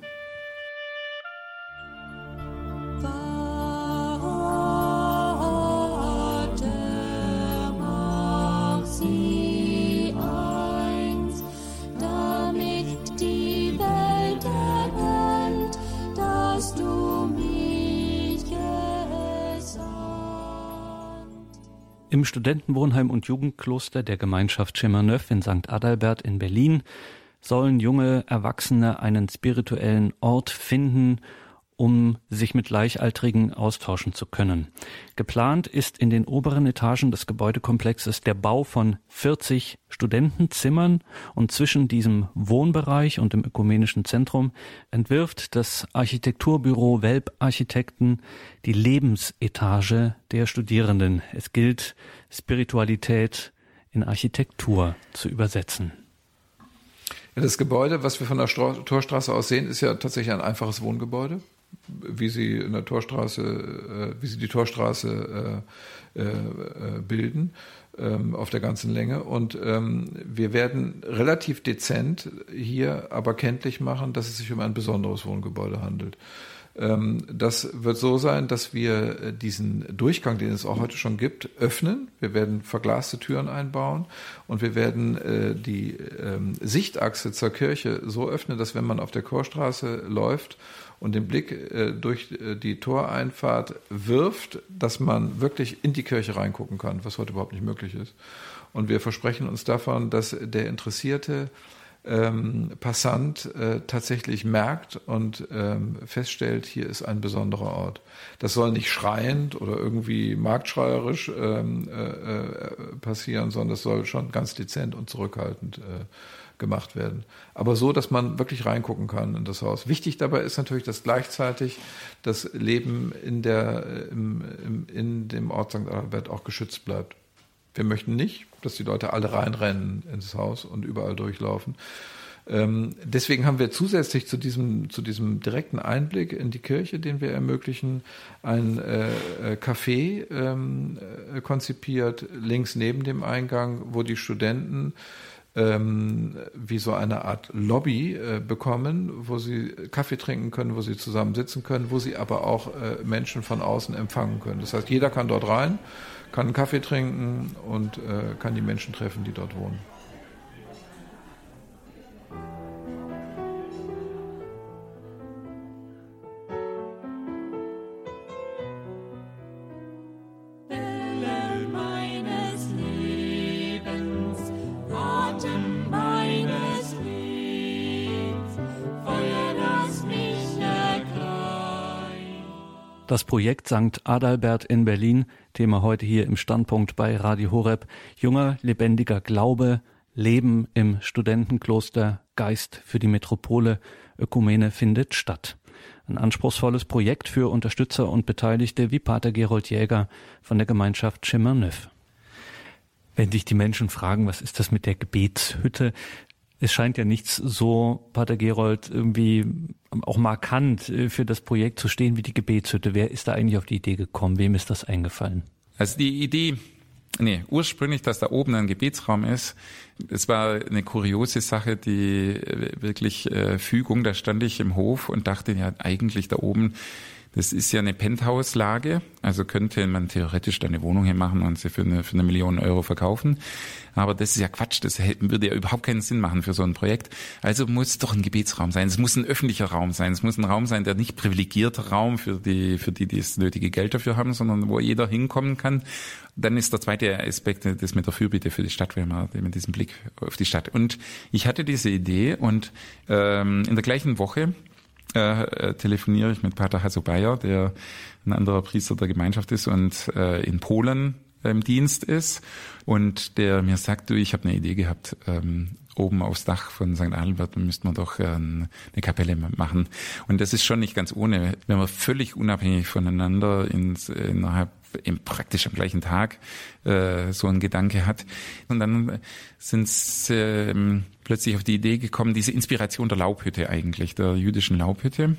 Studentenwohnheim und Jugendkloster der Gemeinschaft Chemin-Neuf in St. Adalbert in Berlin sollen junge Erwachsene einen spirituellen Ort finden, um sich mit Gleichaltrigen austauschen zu können. Geplant ist in den oberen Etagen des Gebäudekomplexes der Bau von 40 Studentenzimmern und zwischen diesem Wohnbereich und dem ökumenischen Zentrum entwirft das Architekturbüro Welp Architekten die Lebensetage der Studierenden. Es gilt, Spiritualität in Architektur zu übersetzen. das Gebäude, was wir von der Torstraße aus sehen, ist ja tatsächlich ein einfaches Wohngebäude wie sie in der Torstraße, äh, wie sie die Torstraße äh, äh, bilden ähm, auf der ganzen Länge. Und ähm, wir werden relativ dezent hier aber kenntlich machen, dass es sich um ein besonderes Wohngebäude handelt. Ähm, das wird so sein, dass wir diesen Durchgang, den es auch heute schon gibt, öffnen. Wir werden verglaste Türen einbauen und wir werden die Sichtachse zur Kirche so öffnen, dass wenn man auf der Chorstraße läuft und den Blick äh, durch äh, die Toreinfahrt wirft, dass man wirklich in die Kirche reingucken kann, was heute überhaupt nicht möglich ist. Und wir versprechen uns davon, dass der interessierte ähm, Passant äh, tatsächlich merkt und ähm, feststellt, hier ist ein besonderer Ort. Das soll nicht schreiend oder irgendwie marktschreierisch ähm, äh, äh passieren, sondern das soll schon ganz dezent und zurückhaltend äh, gemacht werden. Aber so, dass man wirklich reingucken kann in das Haus. Wichtig dabei ist natürlich, dass gleichzeitig das Leben in, der, im, im, in dem Ort St. Adalbert auch geschützt bleibt. Wir möchten nicht, dass die Leute alle reinrennen ins Haus und überall durchlaufen. Ähm, deswegen haben wir zusätzlich zu diesem, zu diesem direkten Einblick in die Kirche, den wir ermöglichen, ein äh, äh Café ähm, äh, konzipiert, links neben dem Eingang, wo die Studenten ähm, wie so eine Art Lobby äh, bekommen, wo sie Kaffee trinken können, wo sie zusammen sitzen können, wo sie aber auch äh, Menschen von außen empfangen können. Das heißt, jeder kann dort rein, kann einen Kaffee trinken und äh, kann die Menschen treffen, die dort wohnen. Das Projekt St. Adalbert in Berlin, Thema heute hier im Standpunkt bei Radio Horeb. Junger, lebendiger Glaube, Leben im Studentenkloster, Geist für die Metropole, Ökumene findet statt. Ein anspruchsvolles Projekt für Unterstützer und Beteiligte wie Pater Gerold Jäger von der Gemeinschaft Schimmerneuf. Wenn sich die Menschen fragen, was ist das mit der Gebetshütte, es scheint ja nichts so, Pater Gerold, irgendwie auch markant äh, für das Projekt zu stehen wie die Gebetshütte. Wer ist da eigentlich auf die Idee gekommen? Wem ist das eingefallen? Also die Idee, nee, ursprünglich, dass da oben ein Gebetsraum ist, das war eine kuriose Sache, die äh, wirklich äh, Fügung. Da stand ich im Hof und dachte, ja, eigentlich da oben das ist ja eine Penthouse-Lage, also könnte man theoretisch da eine Wohnung hier machen und sie für eine, für eine Million Euro verkaufen. Aber das ist ja Quatsch, das würde ja überhaupt keinen Sinn machen für so ein Projekt. Also muss es doch ein Gebetsraum sein. Es muss ein öffentlicher Raum sein. Es muss ein Raum sein, der nicht privilegierter Raum für die, für die, die das nötige Geld dafür haben, sondern wo jeder hinkommen kann. Dann ist der zweite Aspekt das mit der Fürbitte für die Stadt, wenn man mit diesem Blick auf die Stadt. Und ich hatte diese Idee und ähm, in der gleichen Woche äh, äh, telefoniere ich mit Pater Hasso Bayer, der ein anderer Priester der Gemeinschaft ist und äh, in Polen im Dienst ist und der mir sagt, du, ich habe eine Idee gehabt, ähm, oben aufs Dach von St. Adelbert müsste man doch äh, eine Kapelle machen. Und das ist schon nicht ganz ohne, wenn man völlig unabhängig voneinander ins, innerhalb im praktisch am gleichen Tag äh, so ein Gedanke hat. Und dann sind äh, plötzlich auf die Idee gekommen, diese Inspiration der Laubhütte eigentlich, der jüdischen Laubhütte.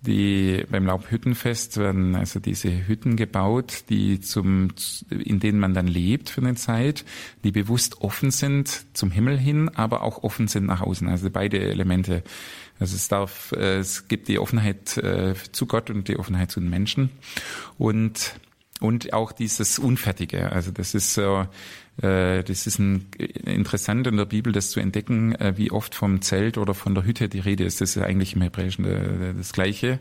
Die beim Laubhüttenfest werden also diese Hütten gebaut, die zum, in denen man dann lebt für eine Zeit, die bewusst offen sind zum Himmel hin, aber auch offen sind nach außen. Also beide Elemente. Also es darf, äh, es gibt die Offenheit äh, zu Gott und die Offenheit zu den Menschen und und auch dieses Unfertige. Also das ist äh, das ist ein, interessant in der Bibel, das zu entdecken, äh, wie oft vom Zelt oder von der Hütte die Rede ist. Das ist eigentlich im Hebräischen äh, das Gleiche.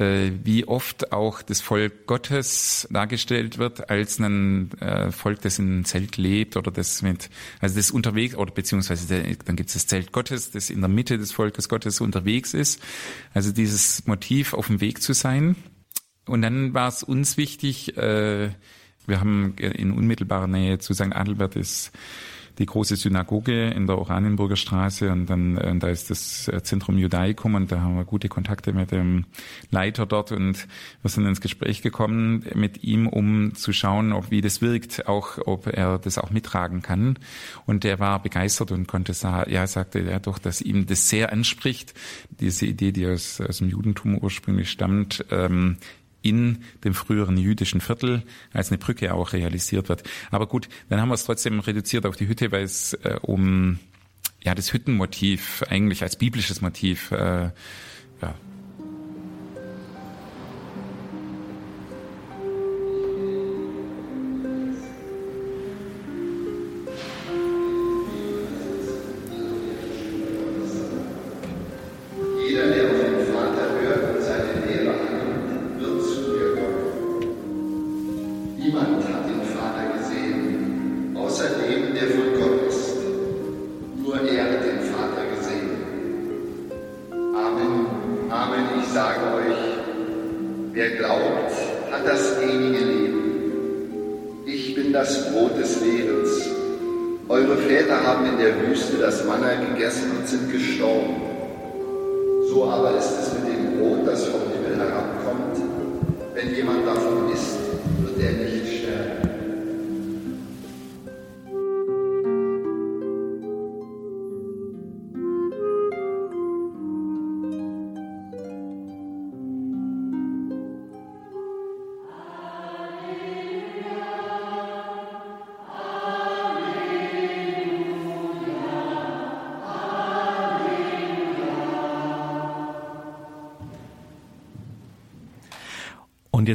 Äh, wie oft auch das Volk Gottes dargestellt wird als ein äh, Volk, das in einem Zelt lebt oder das mit, also das unterwegs oder beziehungsweise dann gibt es das Zelt Gottes, das in der Mitte des Volkes Gottes unterwegs ist. Also dieses Motiv, auf dem Weg zu sein. Und dann war es uns wichtig, äh, wir haben in unmittelbarer Nähe zu St. Adelbert ist die große Synagoge in der Oranienburger Straße und dann äh, da ist das äh, Zentrum Judaicum und da haben wir gute Kontakte mit dem Leiter dort und wir sind ins Gespräch gekommen mit ihm, um zu schauen, ob wie das wirkt, auch ob er das auch mittragen kann und er war begeistert und konnte sagen, ja, sagte er doch, dass ihm das sehr anspricht, diese Idee, die aus, aus dem Judentum ursprünglich stammt, ähm, in dem früheren jüdischen Viertel als eine Brücke auch realisiert wird. Aber gut, dann haben wir es trotzdem reduziert auf die Hütte, weil es äh, um ja das Hüttenmotiv eigentlich als biblisches Motiv äh, ja,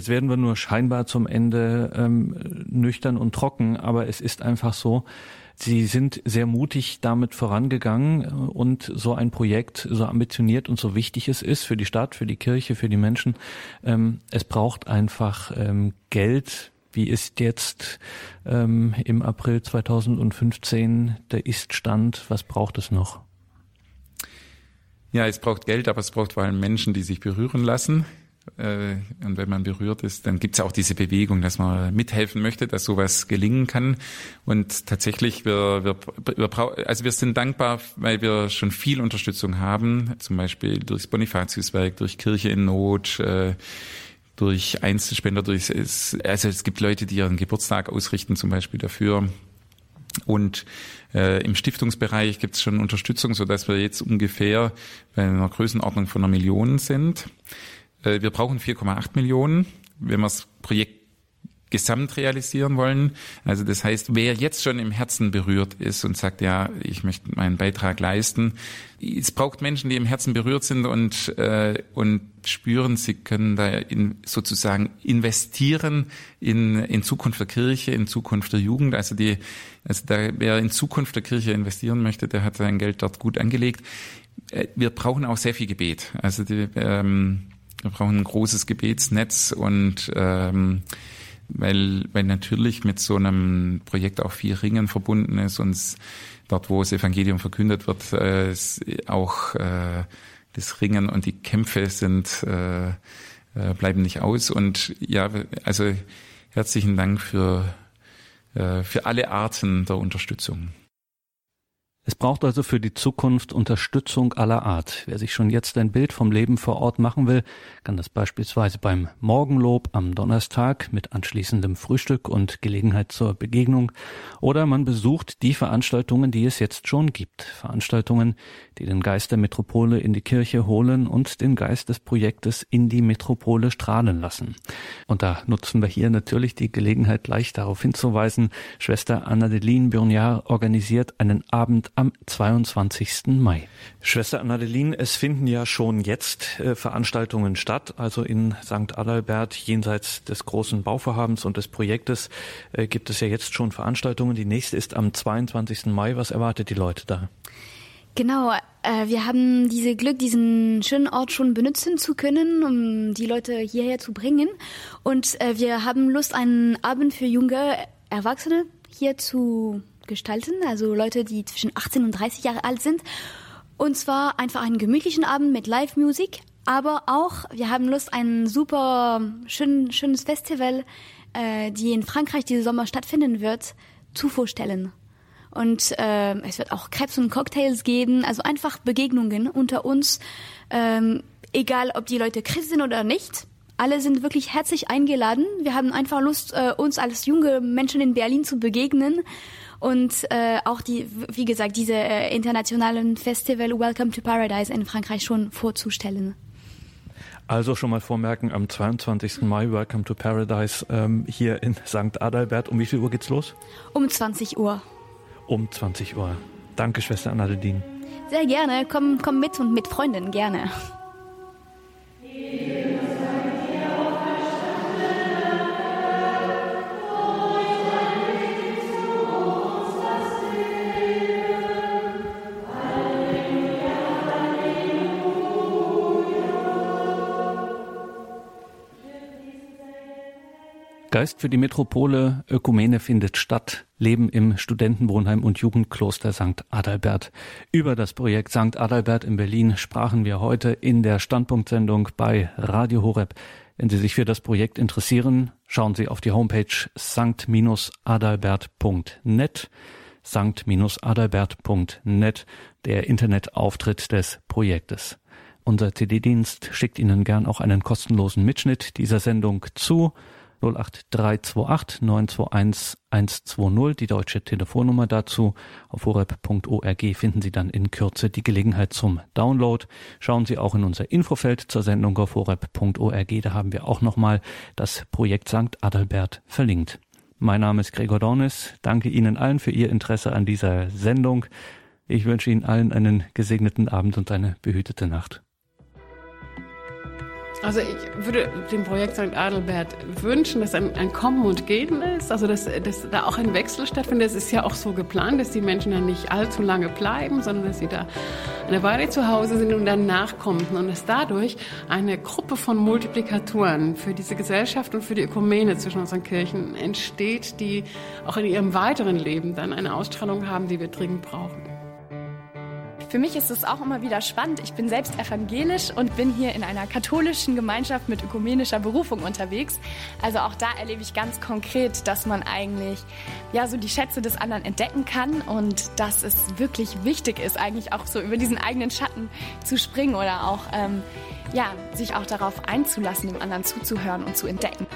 jetzt werden wir nur scheinbar zum Ende ähm, nüchtern und trocken, aber es ist einfach so, Sie sind sehr mutig damit vorangegangen äh, und so ein Projekt, so ambitioniert und so wichtig es ist für die Stadt, für die Kirche, für die Menschen, ähm, es braucht einfach ähm, Geld. Wie ist jetzt ähm, im April 2015 der Ist-Stand? Was braucht es noch? Ja, es braucht Geld, aber es braucht vor allem Menschen, die sich berühren lassen äh, und wenn man berührt ist, dann gibt es auch diese Bewegung, dass man mithelfen möchte, dass sowas gelingen kann. Und tatsächlich, wir, wir, wir, also wir sind dankbar, weil wir schon viel Unterstützung haben, zum Beispiel durchs Bonifatiuswerk, durch Kirche in Not, äh, durch Einzelspender, durch also es gibt Leute, die ihren Geburtstag ausrichten, zum Beispiel dafür. Und äh, im Stiftungsbereich gibt es schon Unterstützung, so dass wir jetzt ungefähr bei einer Größenordnung von einer Million sind. Äh, wir brauchen 4,8 Millionen, wenn wir das Projekt gesamt realisieren wollen. Also das heißt, wer jetzt schon im Herzen berührt ist und sagt, ja, ich möchte meinen Beitrag leisten, es braucht Menschen, die im Herzen berührt sind und äh, und spüren, sie können da in, sozusagen investieren in in Zukunft der Kirche, in Zukunft der Jugend. Also die, also da, wer in Zukunft der Kirche investieren möchte, der hat sein Geld dort gut angelegt. Äh, wir brauchen auch sehr viel Gebet. Also die, ähm, wir brauchen ein großes Gebetsnetz und ähm, weil, weil natürlich mit so einem Projekt auch viel Ringen verbunden ist und dort, wo das Evangelium verkündet wird, äh, auch äh, das Ringen und die Kämpfe sind äh, äh, bleiben nicht aus. Und ja, also herzlichen Dank für äh, für alle Arten der Unterstützung. Es braucht also für die Zukunft Unterstützung aller Art. Wer sich schon jetzt ein Bild vom Leben vor Ort machen will, kann das beispielsweise beim Morgenlob am Donnerstag mit anschließendem Frühstück und Gelegenheit zur Begegnung oder man besucht die Veranstaltungen, die es jetzt schon gibt. Veranstaltungen, die den Geist der Metropole in die Kirche holen und den Geist des Projektes in die Metropole strahlen lassen. Und da nutzen wir hier natürlich die Gelegenheit gleich darauf hinzuweisen, Schwester Anna-Deline Burnard organisiert einen Abend am 22. Mai. Schwester Annadeline, es finden ja schon jetzt äh, Veranstaltungen statt, also in St. Adalbert jenseits des großen Bauvorhabens und des Projektes äh, gibt es ja jetzt schon Veranstaltungen. Die nächste ist am 22. Mai. Was erwartet die Leute da? Genau, äh, wir haben diese Glück, diesen schönen Ort schon benutzen zu können, um die Leute hierher zu bringen. Und äh, wir haben Lust, einen Abend für junge Erwachsene hier zu gestalten, also Leute, die zwischen 18 und 30 Jahre alt sind. Und zwar einfach einen gemütlichen Abend mit Live-Musik, aber auch, wir haben Lust, ein super schön, schönes Festival, äh, die in Frankreich diesen Sommer stattfinden wird, zu vorstellen. Und äh, es wird auch Krebs und Cocktails geben, also einfach Begegnungen unter uns, ähm, egal ob die Leute Christ sind oder nicht. Alle sind wirklich herzlich eingeladen. Wir haben einfach Lust, äh, uns als junge Menschen in Berlin zu begegnen und äh, auch die, wie gesagt, diese äh, internationalen Festival Welcome to Paradise in Frankreich schon vorzustellen. Also schon mal vormerken, am 22. Mai Welcome to Paradise ähm, hier in St. Adalbert. Um wie viel Uhr geht's los? Um 20 Uhr. Um 20 Uhr. Danke, Schwester Annadine. Sehr gerne. Komm, komm mit und mit Freunden gerne. Geist für die Metropole, Ökumene findet statt, Leben im Studentenwohnheim und Jugendkloster St. Adalbert. Über das Projekt St. Adalbert in Berlin sprachen wir heute in der Standpunktsendung bei Radio Horeb. Wenn Sie sich für das Projekt interessieren, schauen Sie auf die Homepage sankt-adalbert.net sankt-adalbert.net, der Internetauftritt des Projektes. Unser CD-Dienst schickt Ihnen gern auch einen kostenlosen Mitschnitt dieser Sendung zu. 08328 921 120, die deutsche Telefonnummer dazu. Auf horeb.org finden Sie dann in Kürze die Gelegenheit zum Download. Schauen Sie auch in unser Infofeld zur Sendung auf horeb.org, da haben wir auch nochmal das Projekt St. Adalbert verlinkt. Mein Name ist Gregor Dornis. Danke Ihnen allen für Ihr Interesse an dieser Sendung. Ich wünsche Ihnen allen einen gesegneten Abend und eine behütete Nacht. Also ich würde dem Projekt St. Adelbert wünschen, dass ein, ein Kommen und Gehen ist, also dass, dass da auch ein Wechsel stattfindet. Es ist ja auch so geplant, dass die Menschen dann nicht allzu lange bleiben, sondern dass sie da eine Weile zu Hause sind und dann nachkommen und dass dadurch eine Gruppe von Multiplikatoren für diese Gesellschaft und für die Ökumene zwischen unseren Kirchen entsteht, die auch in ihrem weiteren Leben dann eine Ausstrahlung haben, die wir dringend brauchen. Für mich ist es auch immer wieder spannend. Ich bin selbst evangelisch und bin hier in einer katholischen Gemeinschaft mit ökumenischer Berufung unterwegs. Also auch da erlebe ich ganz konkret, dass man eigentlich ja so die Schätze des anderen entdecken kann und dass es wirklich wichtig ist, eigentlich auch so über diesen eigenen Schatten zu springen oder auch ähm, ja, sich auch darauf einzulassen, dem anderen zuzuhören und zu entdecken.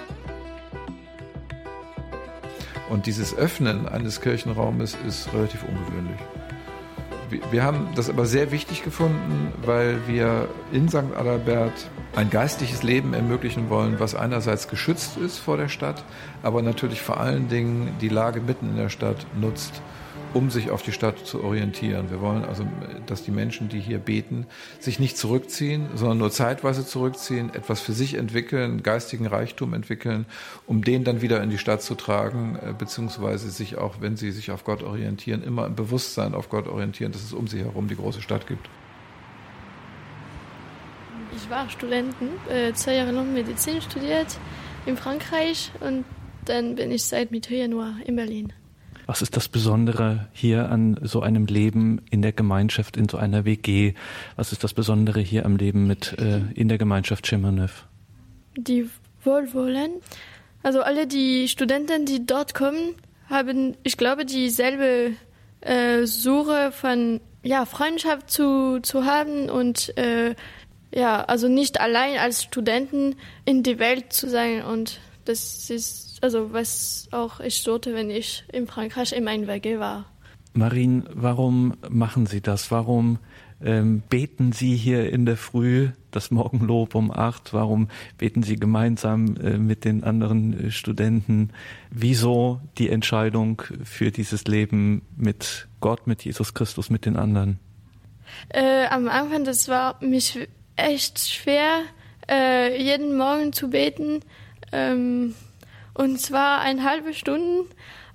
Und dieses Öffnen eines Kirchenraumes ist relativ ungewöhnlich wir haben das aber sehr wichtig gefunden, weil wir in St. Adalbert ein geistliches Leben ermöglichen wollen, was einerseits geschützt ist vor der Stadt, aber natürlich vor allen Dingen die Lage mitten in der Stadt nutzt, um sich auf die Stadt zu orientieren. Wir wollen also, dass die Menschen, die hier beten, sich nicht zurückziehen, sondern nur zeitweise zurückziehen, etwas für sich entwickeln, geistigen Reichtum entwickeln, um den dann wieder in die Stadt zu tragen, äh, beziehungsweise sich auch, wenn sie sich auf Gott orientieren, immer im Bewusstsein auf Gott orientieren, dass es um sie herum die große Stadt gibt. Ich war Studenten, äh, zwei Jahre lang Medizin studiert in Frankreich und dann bin ich seit Mitte Januar in Berlin. Was ist das Besondere hier an so einem Leben in der Gemeinschaft, in so einer WG? Was ist das Besondere hier am Leben mit äh, in der Gemeinschaft Chemernev? Die Wohlwollen. Also alle die Studenten, die dort kommen, haben, ich glaube, dieselbe äh, Suche von ja, Freundschaft zu, zu haben und äh, ja, also nicht allein als Studenten in die Welt zu sein. Und das ist also was auch ich sollte, wenn ich in Frankreich in meinem WG war. Marine, warum machen Sie das? Warum ähm, beten Sie hier in der Früh das Morgenlob um acht? Warum beten Sie gemeinsam äh, mit den anderen äh, Studenten? Wieso die Entscheidung für dieses Leben mit Gott, mit Jesus Christus, mit den anderen? Äh, am Anfang, das war mich echt schwer, äh, jeden Morgen zu beten. Ähm, und zwar eine halbe Stunde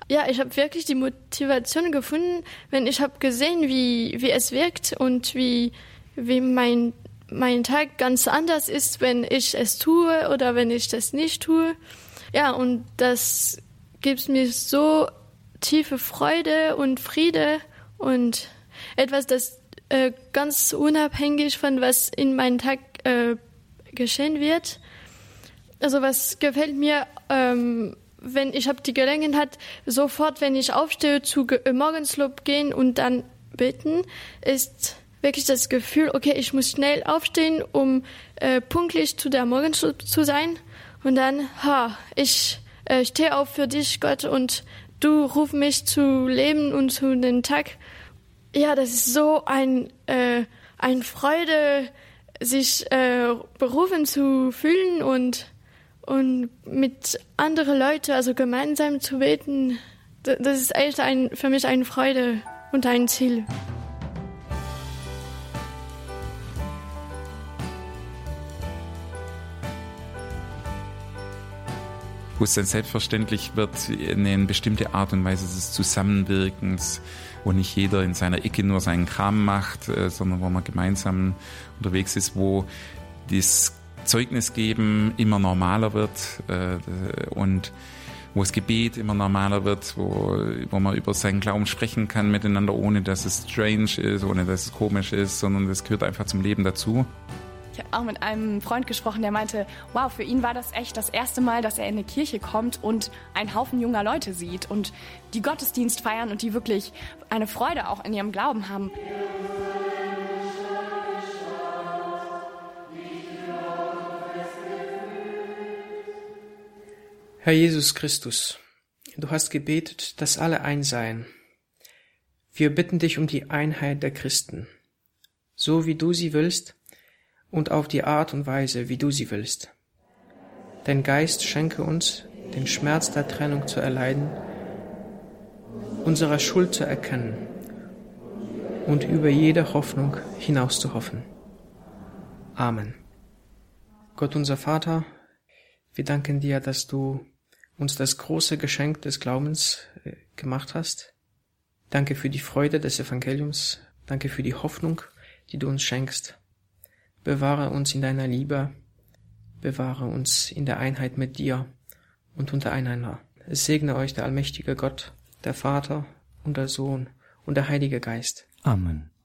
ja, ich habe wirklich die Motivation gefunden, wenn ich habe gesehen, wie, wie es wirkt und wie, wie mein, mein Tag ganz anders ist, wenn ich es tue oder wenn ich das nicht tue. Ja, und das gibt mir so tiefe Freude und Friede und etwas, das äh, ganz unabhängig von was in meinem Tag äh, geschehen wird. Also was gefällt mir ähm, wenn ich habe die Gelegenheit, sofort, wenn ich aufstehe, zu äh, Morgenslob gehen und dann beten, ist wirklich das Gefühl, okay, ich muss schnell aufstehen, um äh, pünktlich zu der Morgenslob zu sein. Und dann, ha, ich äh, stehe auf für dich, Gott, und du ruf mich zu leben und zu den Tag. Ja, das ist so ein, äh, ein Freude, sich äh, berufen zu fühlen und und mit anderen Leuten, also gemeinsam zu beten, das ist echt ein, für mich eine Freude und ein Ziel. wo es dann selbstverständlich wird, in eine bestimmte Art und Weise des Zusammenwirkens, wo nicht jeder in seiner Ecke nur seinen Kram macht, äh, sondern wo man gemeinsam unterwegs ist, wo das Zeugnis geben immer normaler wird äh, und wo das Gebet immer normaler wird, wo, wo man über seinen Glauben sprechen kann miteinander, ohne dass es strange ist, ohne dass es komisch ist, sondern das gehört einfach zum Leben dazu. Ich habe auch mit einem Freund gesprochen, der meinte, wow, für ihn war das echt das erste Mal, dass er in eine Kirche kommt und einen Haufen junger Leute sieht und die Gottesdienst feiern und die wirklich eine Freude auch in ihrem Glauben haben. Herr Jesus Christus, du hast gebetet, dass alle eins seien. Wir bitten dich um die Einheit der Christen, so wie du sie willst und auf die Art und Weise, wie du sie willst. Dein Geist schenke uns, den Schmerz der Trennung zu erleiden, unserer Schuld zu erkennen und über jede Hoffnung hinaus zu hoffen. Amen. Gott unser Vater, wir danken dir, dass du uns das große Geschenk des Glaubens äh, gemacht hast. Danke für die Freude des Evangeliums. Danke für die Hoffnung, die du uns schenkst. Bewahre uns in deiner Liebe. Bewahre uns in der Einheit mit dir und untereinander. Es segne euch der allmächtige Gott, der Vater und der Sohn und der Heilige Geist. Amen.